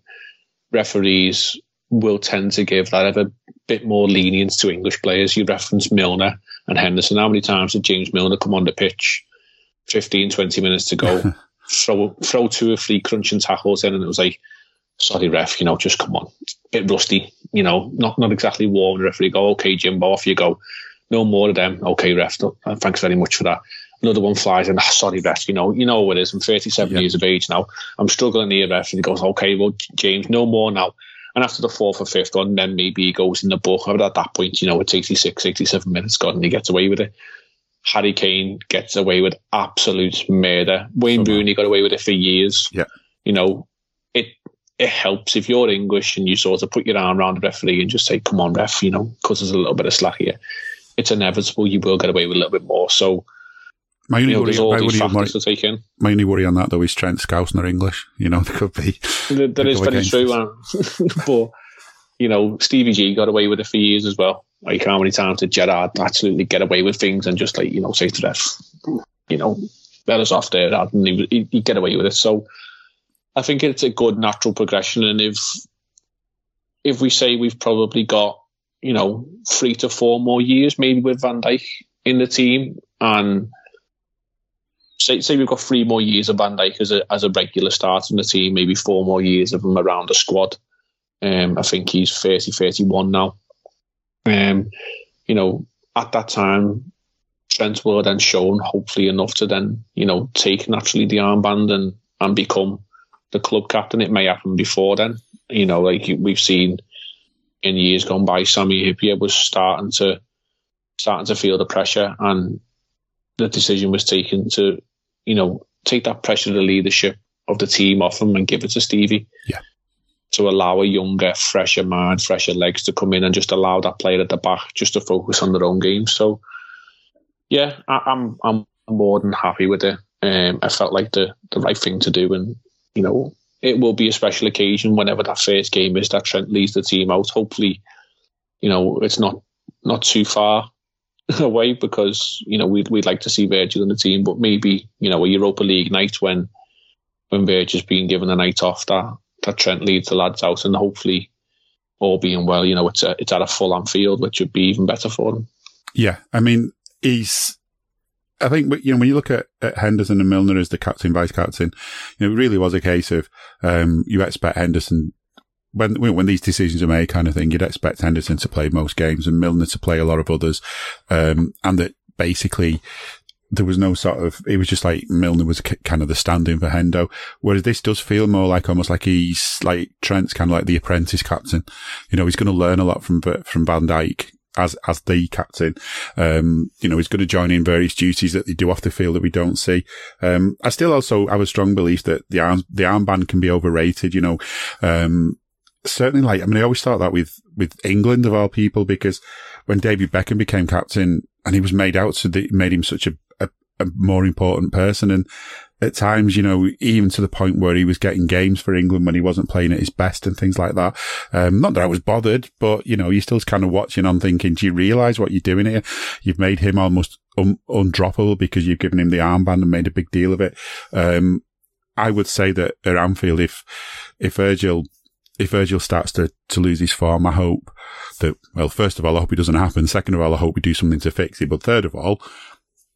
referees will tend to give that ever bit more lenience to English players. You referenced Milner and Henderson. How many times did James Milner come on the pitch 15, 20 minutes to go, throw throw two or three crunching tackles in, and it was like, sorry, ref, you know, just come on. Bit rusty, you know, not not exactly warm. The referee go, okay, Jimbo, off you go. No more of them. Okay, ref, uh, thanks very much for that. Another one flies in. Oh, sorry, ref. You know, you know what it is. I'm 37 years of age now. I'm struggling here, ref. And he goes, okay, well, James, no more now. And after the fourth or fifth one, then maybe he goes in the book. But at that point, you know, it's 86, 87 minutes gone and he gets away with it. Harry Kane gets away with absolute murder. Wayne Rooney got away with it for years. Yeah. You know, it it helps if you're English and you sort of put your arm around the referee and just say, come on, ref, you know, because there's a little bit of slack here. It's inevitable you will get away with a little bit more. So, my only, you know, worry, all my, these only, factors to take in. my only worry on that though is Trent Scouse not English. You know, there could be. That, that they is very true. um, but, you know, Stevie G got away with it for years as well. Like how many times did Gerrard absolutely get away with things and just like, you know, say to ref, you know, let us off there, and he, he, he'd get away with it. So I think it's a good natural progression. And if if we say we've probably got, you know, three to four more years, maybe with Van Dijk in the team, and say say we've got three more years of Van Dijk as a as a regular starter in the team, maybe four more years of him around the squad. Um, I think he's 30, 31 now. Um, you know, at that time, Trent will have then shown hopefully enough to then, you know, take naturally the armband and, and become the club captain. It may happen before then. You know, like we've seen in years gone by, Sami Hyypiä was starting to starting to feel the pressure and the decision was taken to, you know, take that pressure of the leadership of the team off him and give it to Stevie. Yeah. To allow a younger, fresher mind, fresher legs to come in and just allow that player at the back just to focus on their own game. So, yeah, I, I'm I'm more than happy with it. Um, I felt like the the right thing to do, and you know, it will be a special occasion whenever that first game is that Trent leads the team out. Hopefully, you know, it's not not too far away because you know we'd we'd like to see Virgil in the team, but maybe you know a Europa League night when when Virgil's been given a night off that that Trent leads the lads out, and hopefully all being well, you know, it's a, it's at a full Anfield, which would be even better for them. Yeah, I mean, he's. I think you know when you look at, at Henderson and Milner as the captain, vice captain, you know, it really was a case of um, you expect Henderson when when these decisions are made, kind of thing. You'd expect Henderson to play most games and Milner to play a lot of others, um, and that basically there was no sort of, it was just like Milner was kind of the stand-in for Hendo. Whereas this does feel more like almost like he's like Trent's kind of like the apprentice captain. You know, he's going to learn a lot from, from Van Dijk as, as the captain. Um, you know, he's going to join in various duties that they do off the field that we don't see. Um, I still also have a strong belief that the arm, the armband can be overrated, you know. Um, certainly like, I mean, I always thought that with, with England of all people, because when David Beckham became captain and he was made out to the, made him such a, a, a more important person. And at times, you know, even to the point where he was getting games for England when he wasn't playing at his best and things like that. Um, not that I was bothered, but you know, you're still kind of watching on thinking, do you realize what you're doing here? You've made him almost un- undroppable because you've given him the armband and made a big deal of it. Um, I would say that at Anfield, if, if Virgil if Virgil starts to, to lose his form, I hope that, well, first of all, I hope it doesn't happen. Second of all, I hope we do something to fix it. But third of all,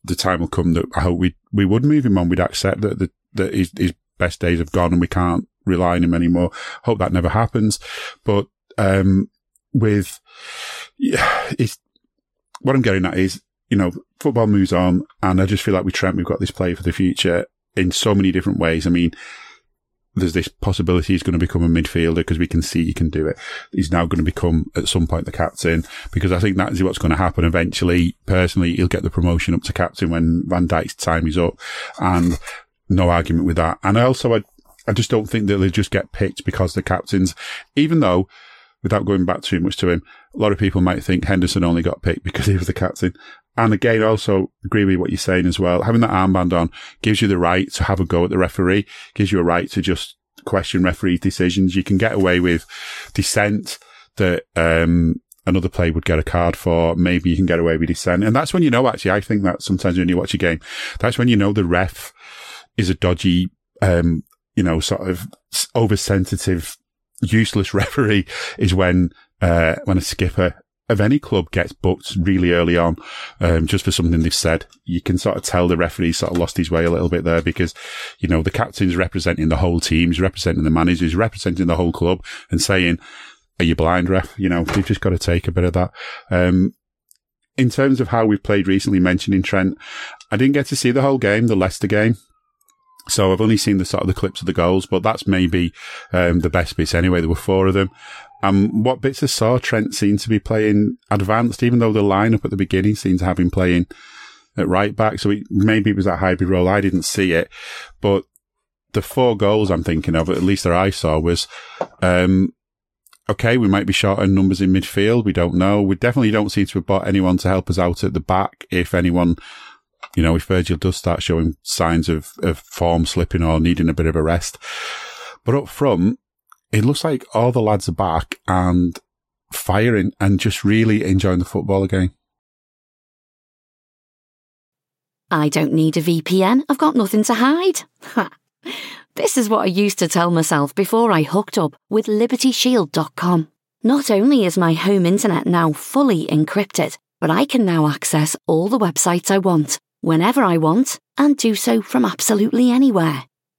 the time will come that I hope we, we would move him on. We'd accept that, that, that his, his best days have gone and we can't rely on him anymore. Hope that never happens. But, um, with, yeah, it's, what I'm getting at is, you know, football moves on and I just feel like with Trent, we've got this player for the future in so many different ways. I mean, there's this possibility he's going to become a midfielder because we can see he can do it. He's now going to become at some point the captain because I think that is what's going to happen eventually. Personally, he'll get the promotion up to captain when Van Dijk's time is up and no argument with that. And also, I, I just don't think that they'll just get picked because the captains, even though without going back too much to him, a lot of people might think Henderson only got picked because he was the captain. And again, also agree with what you're saying as well. Having that armband on gives you the right to have a go at the referee, gives you a right to just question referee decisions. You can get away with dissent that, um, another player would get a card for. Maybe you can get away with dissent. And that's when you know, actually, I think that sometimes when you watch a game, that's when you know the ref is a dodgy, um, you know, sort of oversensitive, useless referee is when, uh, when a skipper of any club gets booked really early on, um, just for something they've said, you can sort of tell the referee sort of lost his way a little bit there because, you know, the captain's representing the whole team, he's representing the manager, he's representing the whole club and saying, are you blind, ref? You know, you've just got to take a bit of that. Um, in terms of how we've played recently, mentioning Trent, I didn't get to see the whole game, the Leicester game. So I've only seen the sort of the clips of the goals, but that's maybe um, the best bits anyway. There were four of them. Um, what bits I saw, Trent seemed to be playing advanced, even though the lineup at the beginning seemed to have him playing at right back. So it, maybe it was that hybrid role. I didn't see it, but the four goals I'm thinking of, at least that I saw, was um, okay. We might be short on numbers in midfield. We don't know. We definitely don't seem to have bought anyone to help us out at the back. If anyone, you know, if Virgil does start showing signs of, of form slipping or needing a bit of a rest, but up front it looks like all the lads are back and firing and just really enjoying the football again. I don't need a VPN. I've got nothing to hide. this is what I used to tell myself before I hooked up with LibertyShield.com. Not only is my home internet now fully encrypted, but I can now access all the websites I want, whenever I want, and do so from absolutely anywhere.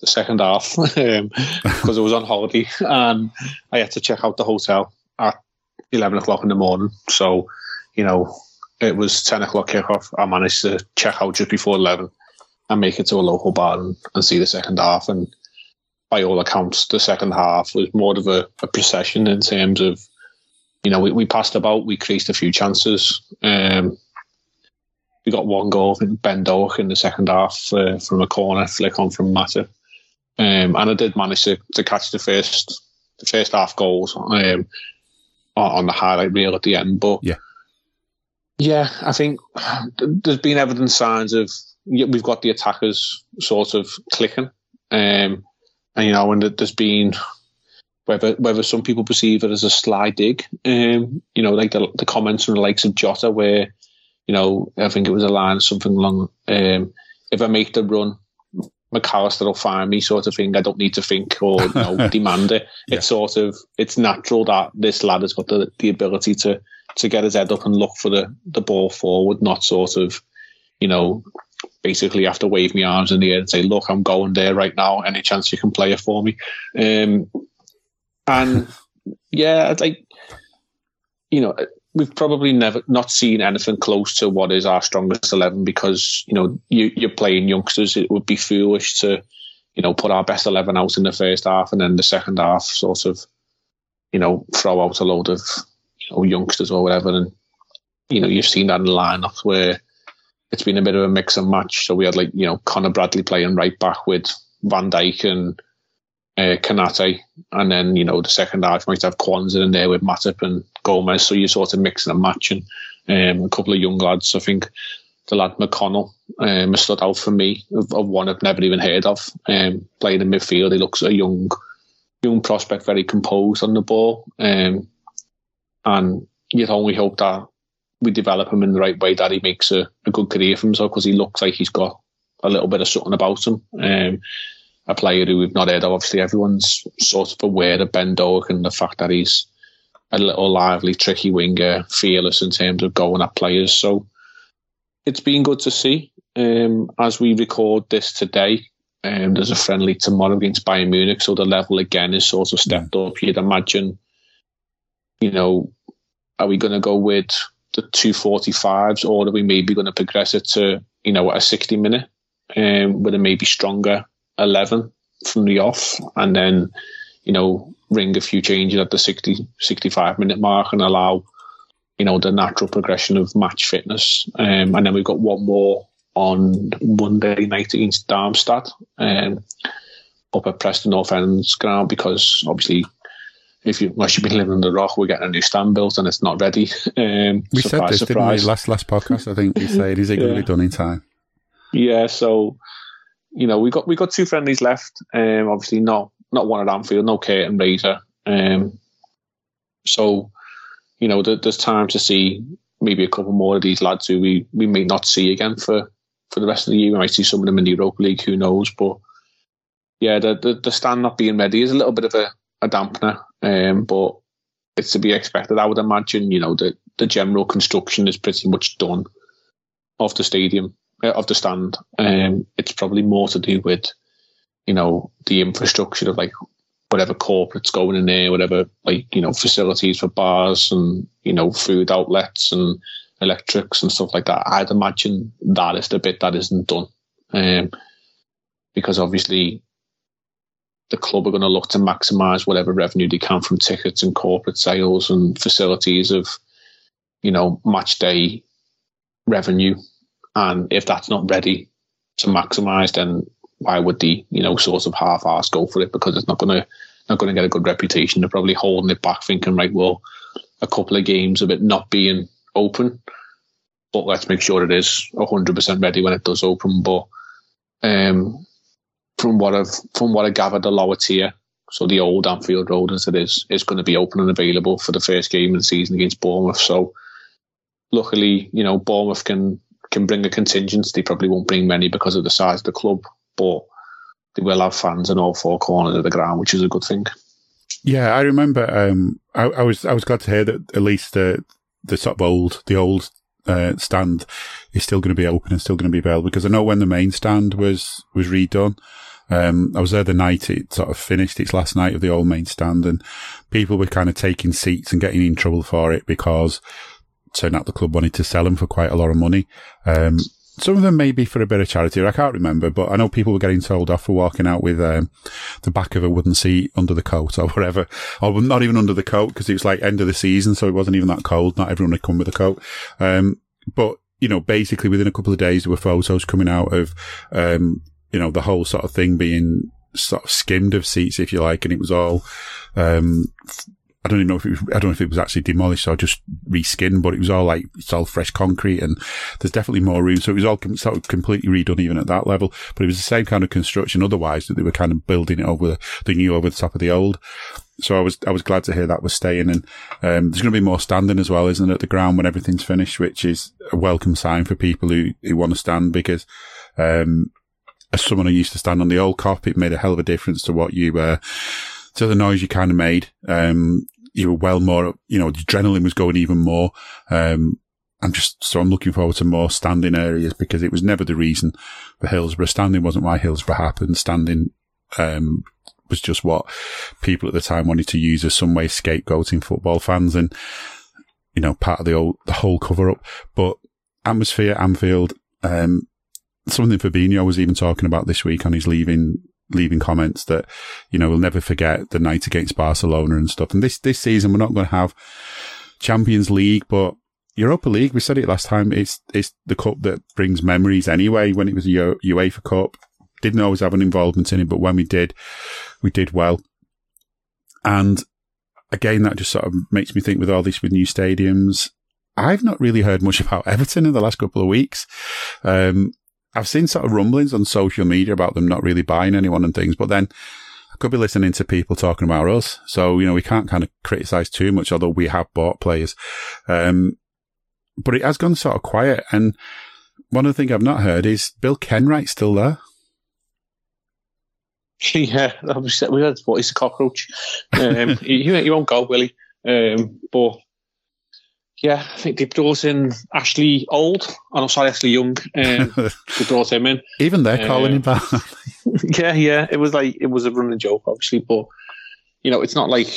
the second half because um, I was on holiday and I had to check out the hotel at 11 o'clock in the morning. So, you know, it was 10 o'clock kickoff. I managed to check out just before 11 and make it to a local bar and, and see the second half. And by all accounts, the second half was more of a, a procession in terms of, you know, we, we passed about, we creased a few chances. Um, we got one goal in Ben Doak in the second half uh, from a corner flick on from Matip. Um, and I did manage to, to catch the first the first half goals um, on the highlight reel at the end. But yeah, yeah, I think there's been evident signs of we've got the attackers sort of clicking, um, and you know, and there's been whether whether some people perceive it as a sly dig, um, you know, like the, the comments from the likes of Jota, where you know, I think it was a line something along, um, if I make the run, Mac Allister will find me sort of thing. I don't need to think or you know, demand it. Yeah. It's sort of it's natural that this lad has got the, the ability to to get his head up and look for the, the ball forward, not sort of, you know, basically have to wave my arms in the air and say, look, I'm going there right now. Any chance you can play it for me? Um, and yeah, like, you know, we've probably never not seen anything close to what is our strongest eleven because you know you, you're playing youngsters. It would be foolish to you know put our best eleven out in the first half and then the second half sort of you know throw out a load of you know youngsters or whatever. And you know you've seen that in the lineup where it's been a bit of a mix and match. So we had like you know Conor Bradley playing right back with Van Dijk and uh, Konate, and then you know the second half might have Quansah in there with Matip and Gomez, so you're sort of mixing and matching. Um, a couple of young lads. I think the lad McConnell um, has stood out for me of, of, one I've never even heard of. Um, playing in midfield, he looks a young, young prospect, very composed on the ball, um, and you'd only hope that we develop him in the right way, that he makes a, a good career for himself because he looks like he's got a little bit of something about him. Um, a player who we've not heard of. Obviously, everyone's sort of aware of Ben Doak and the fact that he's a little lively, tricky winger, fearless in terms of going at players. So it's been good to see. Um, as we record this today, um, there's a friendly tomorrow against Bayern Munich, so the level again is sort of stepped up. You'd imagine, you know, are we going to go with the 245s or are we maybe going to progress it to, you know, a 60 minute um, with a maybe stronger 11 from the off and then, you know, ring a few changes at the 60, 65 minute mark and allow, you know, the natural progression of match fitness. Um, and then we've got one more on Monday night against Darmstadt um, up at Preston North End's ground because obviously if you unless you've been living in the rock, we're getting a new stand built and it's not ready. Um, we surprise, said this, surprise. didn't we? Last last podcast, I think we said, is it going to be done in time? Yeah, so you know we got we got two friendlies left. Um, obviously not not one at Anfield, no curtain raiser. Um, so you know there, there's time to see maybe a couple more of these lads who we we may not see again for for the rest of the year. We might see some of them in the Europa League, who knows? But yeah, the the, the stand not being ready is a little bit of a, a dampener, um, but it's to be expected. I would imagine, you know, the the general construction is pretty much done of the stadium, uh, of the stand. Um, it's probably more to do with, you know, the infrastructure of like whatever corporates going in there, whatever like you know facilities for bars and you know food outlets and electrics and stuff like that. I'd imagine that is the bit that isn't done. Um, because obviously the club are going to look to maximise whatever revenue they can from tickets and corporate sales and facilities of, you know, match day revenue. And if that's not ready to maximise, then why would the, you know, sort of half-ass go for it? Because it's not going to, not going to get a good reputation. They're probably holding it back, thinking, right, well, a couple of games of it not being open. But let's make sure it is 100% ready when it does open. But um, from what I've from what I gathered, the lower tier, so the old Anfield Road as it is, is going to be open and available for the first game of the season against Bournemouth. So luckily, you know, Bournemouth can can bring a contingent. They probably won't bring many because of the size of the club, but they will have fans in all four corners of the ground, which is a good thing. Yeah, I remember. Um, I, I, was I was glad to hear that at least the the sort of old the old uh, stand is still going to be open and still going to be available because I know when the main stand was was redone. Um, I was there the night it sort of finished its last night of the old main stand and people were kind of taking seats and getting in trouble for it because turned out the club wanted to sell them for quite a lot of money. Um, some of them may be for a bit of charity. I can't remember, but I know people were getting told off for walking out with um, the back of a wooden seat under the coat or whatever, or not even under the coat because it was like end of the season, so it wasn't even that cold. Not everyone had come with a coat. Um, but you know, basically within a couple of days, there were photos coming out of, um, you know, the whole sort of thing being sort of skimmed of seats, if you like, and it was all, um, I don't even know if it was, I don't know if it was actually demolished or just reskinned, but it was all like, it's all fresh concrete and there's definitely more room. So it was all com- sort of completely redone even at that level, but it was the same kind of construction otherwise that they were kind of building it over the new over the top of the old. So I was, I was glad to hear that was staying and, um, there's going to be more standing as well, isn't it, at the ground when everything's finished, which is a welcome sign for people who, who want to stand because, um, as someone who used to stand on the old Kop, it made a hell of a difference to what you, uh, to the noise you kind of made. Um, you were well more, you know, the adrenaline was going even more. Um, I'm just, so I'm looking forward to more standing areas because it was never the reason for Hillsborough. Standing wasn't why Hillsborough happened. Standing, um, was just what people at the time wanted to use as some way scapegoating football fans and, you know, part of the old, the whole cover up. But atmosphere, Anfield, um, something Fabinho was even talking about this week on his leaving leaving comments that, you know, we'll never forget the night against Barcelona and stuff. And this, this season, we're not going to have Champions League, but Europa League, we said it last time, it's, it's the cup that brings memories anyway. When it was a UEFA Cup, didn't always have an involvement in it, but when we did, we did well. And again, that just sort of makes me think with all this with new stadiums, I've not really heard much about Everton in the last couple of weeks. Um, I've seen sort of rumblings on social media about them not really buying anyone and things, but then I could be listening to people talking about us. So, you know, we can't kind of criticize too much, although we have bought players. Um, but it has gone sort of quiet. And one of the things I've not heard is Bill Kenwright still there. Yeah, we had what is a cockroach. Um, he, he won't go, will he? Um, but yeah, I think they brought in Ashley Old. Oh, no, sorry, Ashley Young. Um, they brought him in. Even they're calling him back. yeah, yeah. It was like it was a running joke, obviously, but you know, it's not like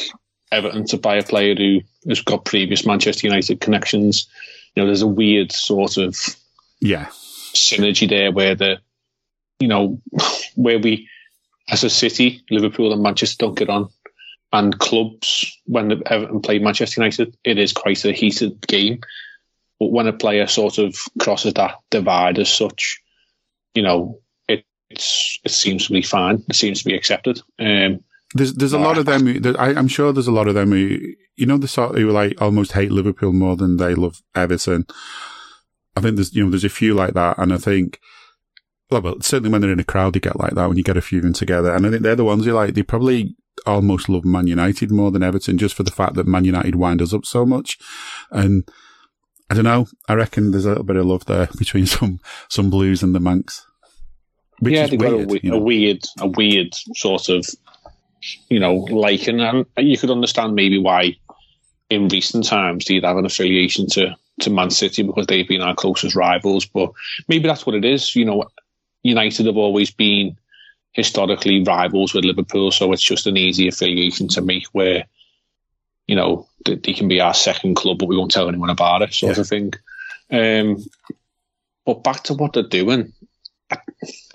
Everton to buy a player who has got previous Manchester United connections. You know, there's a weird sort of yeah synergy there where the you know where we as a city, Liverpool and Manchester don't get on and clubs when Everton played Manchester United, it is quite a heated game. But when a player sort of crosses that divide as such, you know, it, it's it seems to be fine. It seems to be accepted. Um, there's there's a lot of them. Who, I, am sure there's a lot of them who, you know, the sort who like almost hate Liverpool more than they love Everton. I think there's you know there's a few like that, and I think. Well, well, certainly when they're in a crowd, you get like that when you get a few of them together. And I think they're the ones who like, they probably almost love Man United more than Everton just for the fact that Man United wind us up so much. And I don't know. I reckon there's a little bit of love there between some, some Blues and the Mancs. Which yeah, they've weird, got a, you know? a, weird, a weird sort of, you know, liking. And you could understand maybe why in recent times they'd have an affiliation to, to Man City because they've been our closest rivals. But maybe that's what it is. You know, United have always been historically rivals with Liverpool, so it's just an easy affiliation to make where, you know, they, can be our second club, but we won't tell anyone about it, sort yeah. of thing. Um, but back to what they're doing, I,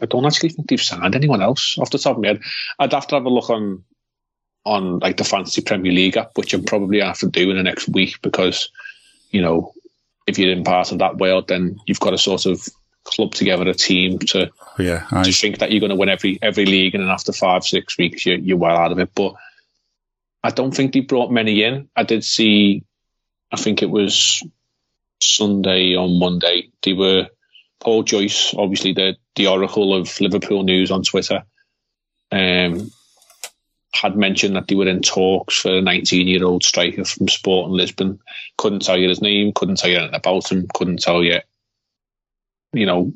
I, don't actually think they've signed anyone else off the top of my head. I'd have to have a look on on like the Fantasy Premier League app, which I'm probably have to do in the next week because, you know, if you're in part of that world, then you've got to sort of club together a team to yeah I... to think that you're going to win every every league, and then after five six weeks you're you're well out of it. But I don't think they brought many in. I did see, I think it was Sunday on Monday. They were Paul Joyce, obviously the the oracle of Liverpool news on Twitter. Um, had mentioned that they were in talks for a 19 year old striker from Sporting Lisbon. Couldn't tell you his name, couldn't tell you anything about him, couldn't tell you you know,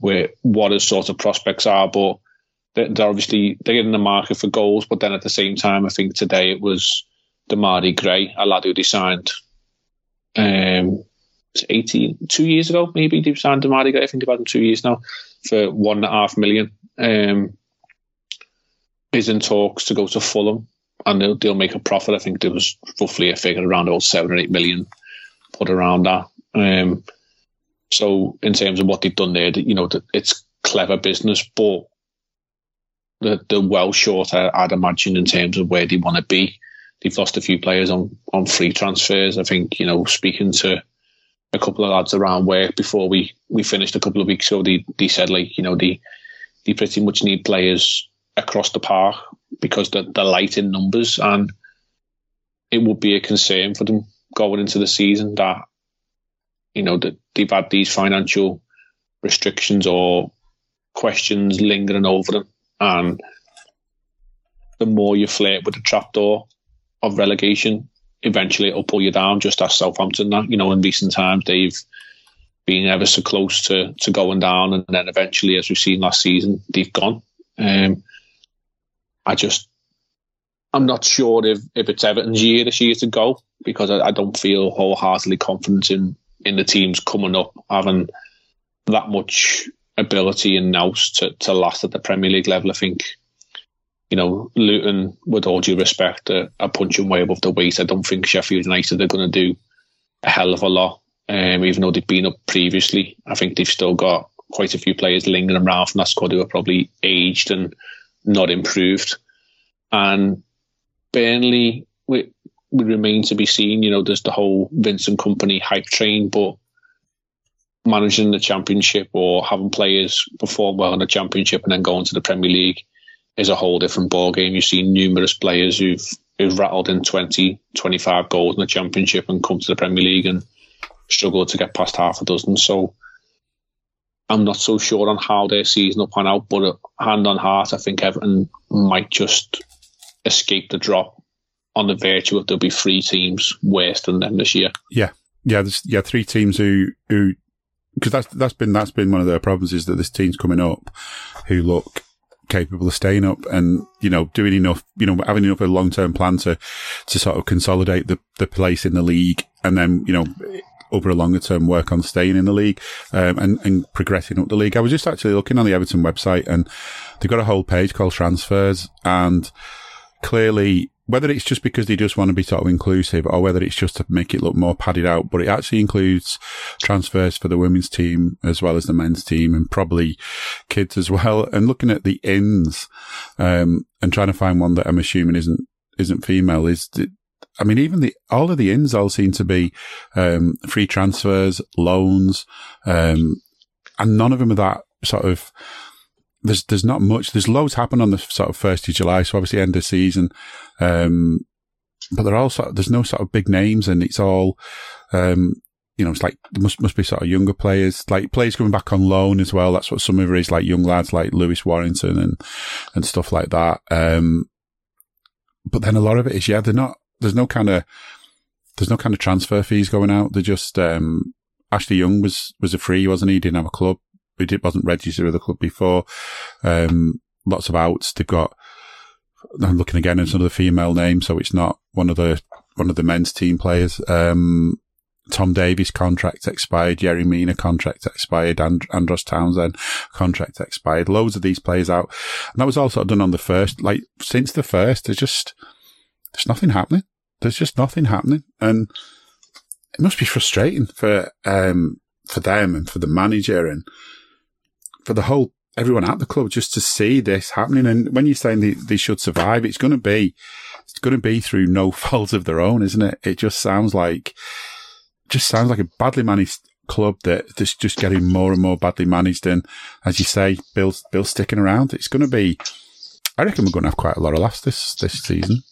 where what his sort of prospects are. But they're obviously they're in the market for goals. But then at the same time, I think today it was Demarai Gray, a lad who they signed. Um, 18, two years ago, maybe they signed Demarai Gray. I think about him two years now for one and a half million. Um, is in talks to go to Fulham and they'll, they'll make a profit. I think there was roughly a figure around about seven or eight million put around that. Um, so in terms of what they've done there, you know, it's clever business, but they're, well short, I'd imagine, in terms of where they want to be. They've lost a few players on, on free transfers. I think, you know, speaking to a couple of lads around work before we, we finished a couple of weeks ago, they, they said, like, you know, they, they pretty much need players across the park because they're, they're light in numbers. And it would be a concern for them going into the season that you know, that they've had these financial restrictions or questions lingering over them. And the more you flirt with the trapdoor of relegation, eventually it'll pull you down, just as Southampton that. You know, in recent times they've been ever so close to, to going down and then eventually, as we've seen last season, they've gone. Um, I just I'm not sure if, if it's Everton's year this year to go because I, I don't feel wholeheartedly confident in in the teams coming up having that much ability and nous to, to last at the Premier League level. I think, you know, Luton, with all due respect, are, are punching way above the weight. I don't think Sheffield United are going to do a hell of a lot, um, even though they've been up previously. I think they've still got quite a few players lingering around from that squad who are probably aged and not improved. And Burnley, we, would remain to be seen. You know, there's the whole Vincent Kompany hype train, but managing the championship or having players perform well in the championship and then going to the Premier League is a whole different ball game. You've seen numerous players who've who've rattled in 20, 25 goals in the championship and come to the Premier League and struggled to get past half a dozen. So I'm not so sure on how their season will pan out, but hand on heart, I think Everton might just escape the drop on the virtue of there'll be three teams worse than them this year. Yeah. yeah, there's yeah three teams who who because that's that's been that's been one of their problems is that this team's coming up who look capable of staying up and you know doing enough you know having enough of a long term plan to to sort of consolidate the the place in the league and then you know over a longer term work on staying in the league um, and, and progressing up the league. I was just actually looking on the Everton website and they've got a whole page called transfers and clearly whether it's just because they just want to be sort of inclusive or whether it's just to make it look more padded out, but it actually includes transfers for the women's team as well as the men's team and probably kids as well. And looking at the ins, um, and trying to find one that I'm assuming isn't, isn't female is, I mean, even the, all of the ins all seem to be, um, free transfers, loans, um, and none of them are that sort of, there's there's not much. There's loads happen on the sort of first of July, so obviously end of season. Um, but all sort of, there's no sort of big names, and it's all, um, you know, it's like must must be sort of younger players, like players coming back on loan as well. That's what some of it is, like young lads like Lewis Warrington and and stuff like that. Um, but then a lot of it is yeah, they're not. There's no kind of there's no kind of transfer fees going out. They're just um, Ashley Young was was a free, wasn't he didn't have a club did, wasn't registered with the club before. Um, lots of outs. They've got, I'm looking again at another female name, so it's not one of the, one of the men's team players. Um, Tom Davies contract expired, Jerry Mina contract expired, and Andros Townsend contract expired. Loads of these players out. And that was all sort of done on the first, like, since the first, there's just, there's nothing happening. There's just nothing happening. And it must be frustrating for, um, for them and for the manager and for the whole everyone at the club just to see this happening. And when you're saying they, they should survive, it's going to be it's going to be through no fault of their own, isn't it? It just sounds like just sounds like a badly managed club that that's just getting more and more badly managed. And as you say, Bill Bill sticking around. It's going to be. I reckon we're going to have quite a lot of laughs this this season.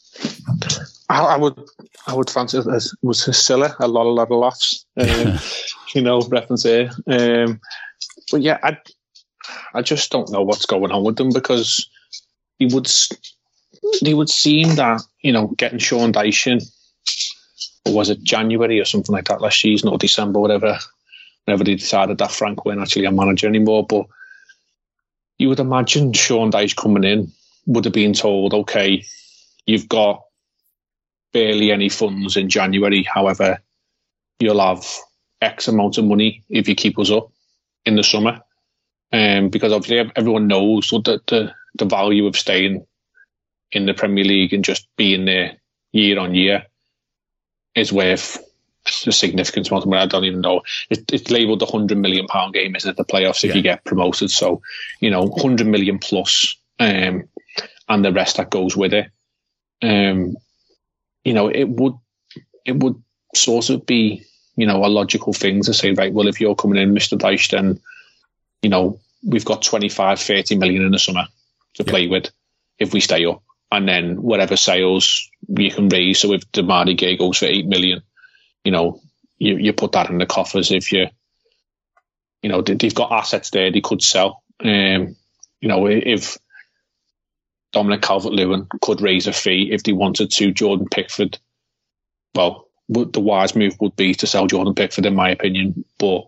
I, I would I would fancy it as was silly a lot a lot of laughs. Um, you know, reference here. Um, but yeah, I I just don't know what's going on with them because he would he would seem that you know getting Sean Dyche or was it January or something like that last season or December whatever whenever they decided that Frank weren't actually a manager anymore but you would imagine Sean Dyche coming in would have been told okay you've got barely any funds in January however you'll have X amount of money if you keep us up in the summer um, because obviously everyone knows the, the the value of staying in the Premier League and just being there year on year is worth a significant amount of money. I don't even know. It, it's labelled the hundred million pound game, isn't it? The playoffs if yeah. you get promoted. So you know, hundred million plus, um, and the rest that goes with it. Um, you know, it would it would sort of be you know a logical thing to say, right? Well, if you're coming in, Mister Dyche, then you know, we've got 25, 30 million in the summer to yeah. play with if we stay up. And then whatever sales you can raise. So if Demarai Gray goes for 8 million, you know, you, you put that in the coffers if you, you know, they've got assets there they could sell. Um, you know, if Dominic Calvert Lewin could raise a fee if they wanted to, Jordan Pickford, well, the wise move would be to sell Jordan Pickford, in my opinion. But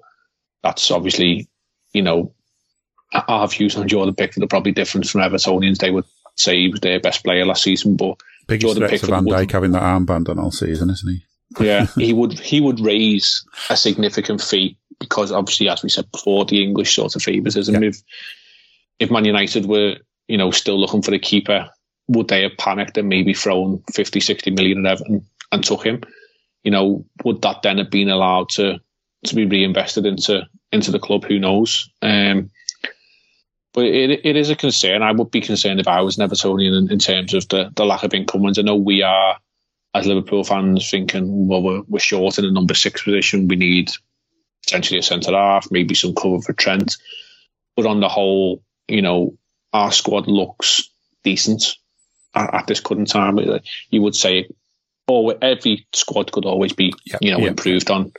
that's obviously you know, our views on Jordan Pickford are probably different from Evertonians. They would say he was their best player last season, but biggest Jordan Pickford Van Dijk having that armband on all season, isn't he? yeah, he would he would raise a significant fee because obviously, as we said before, the English sort of favouritism. Yeah. If if Man United were you know still looking for a keeper, would they have panicked and maybe thrown 50, 60 million at Everton and took him? You know, would that then have been allowed to to be reinvested into into the club. Who knows? Um, but it, it is a concern. I would be concerned if I was an Evertonian in, in terms of the, the lack of income. And I know we are, as Liverpool fans, thinking, well, we're, we're short in the number six position. We need potentially a centre half, maybe some cover for Trent. But on the whole, you know, our squad looks decent at, at this current time. You would say, oh, every squad could always be, yep, you know, yep. improved on.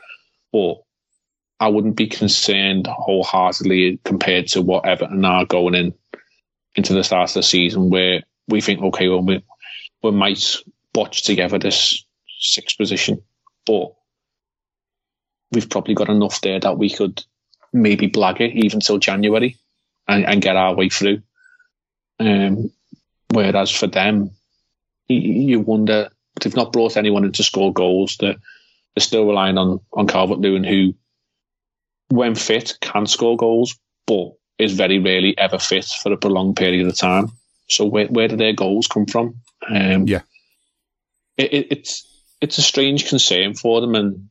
But I wouldn't be concerned wholeheartedly compared to what Everton are going in into the start of the season, where we think, okay, well, we, we might botch together this sixth position, but we've probably got enough there that we could maybe blag it even till January and, and get our way through. Um, whereas for them, you, wonder they've not brought anyone in to score goals. They're, they're still relying on on Calvert Lewin, who, when fit, can score goals, but is very rarely ever fit for a prolonged period of time. So where where do their goals come from? Um, yeah, it, it, it's it's a strange concern for them, and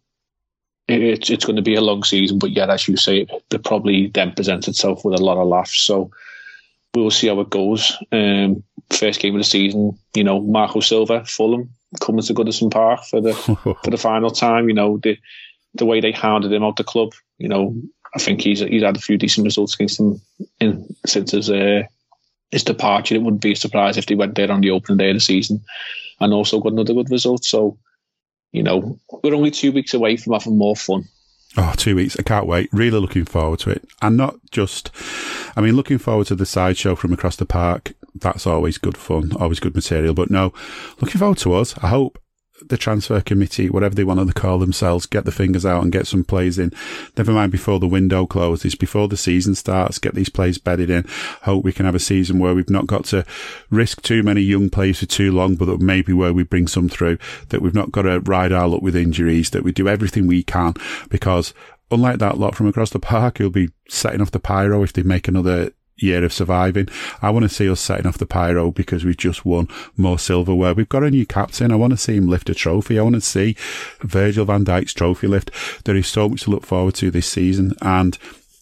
it's it's going to be a long season. But yet, as you say, it probably then presents itself with a lot of laughs. So we will see how it goes. Um, first game of the season, you know, Marco Silva, Fulham coming to Goodison Park for the for the final time. You know, the the way they hounded him out the club. You know, I think he's he's had a few decent results against them in since his uh, his departure. It wouldn't be a surprise if they went there on the opening day of the season, and also got another good result. So, you know, we're only two weeks away from having more fun. Oh, two weeks. I can't wait. Really looking forward to it. And not just, I mean, looking forward to the sideshow from across the park. That's always good fun, always good material. But no, looking forward to us. I hope the transfer committee, whatever they want to call themselves, get the fingers out and get some plays in. Never mind before the window closes, before the season starts, get these plays bedded in. Hope we can have a season where we've not got to risk too many young players for too long, but that maybe where we bring some through, that we've not got to ride our luck with injuries, that we do everything we can because unlike that lot from across the park who'll be setting off the pyro if they make another year of surviving. I want to see us setting off the pyro because we've just won more silverware. We've got a new captain. I want to see him lift a trophy. I want to see Virgil van Dijk's trophy lift. There is so much to look forward to this season. And,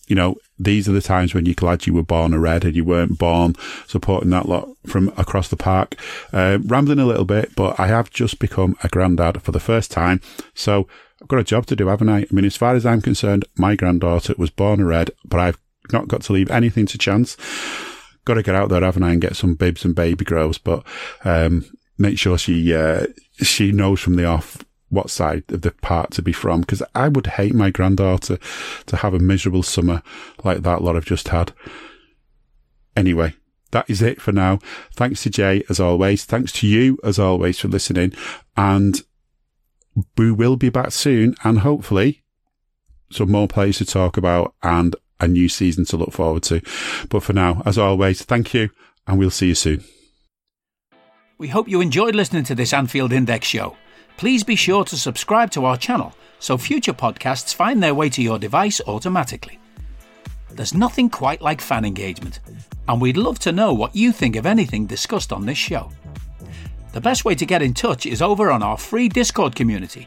you know, these are the times when you're glad you were born a red and you weren't born supporting that lot from across the park. Uh, rambling a little bit, but I have just become a granddad for the first time. So I've got a job to do, haven't I? I mean, as far as I'm concerned, my granddaughter was born a red, but I've not got to leave anything to chance. Got to get out there, haven't I, and get some bibs and baby grows, but, um, make sure she, uh, she knows from the off what side of the park to be from, because I would hate my granddaughter to have a miserable summer like that lot I've just had. Anyway, that is it for now. Thanks to Jay, as always. Thanks to you, as always, for listening. And we will be back soon, and hopefully some more plays to talk about and a new season to look forward to. But for now, as always, thank you, and we'll see you soon. We hope you enjoyed listening to this Anfield Index show. Please be sure to subscribe to our channel so future podcasts find their way to your device automatically. There's nothing quite like fan engagement, and we'd love to know what you think of anything discussed on this show. The best way to get in touch is over on our free Discord community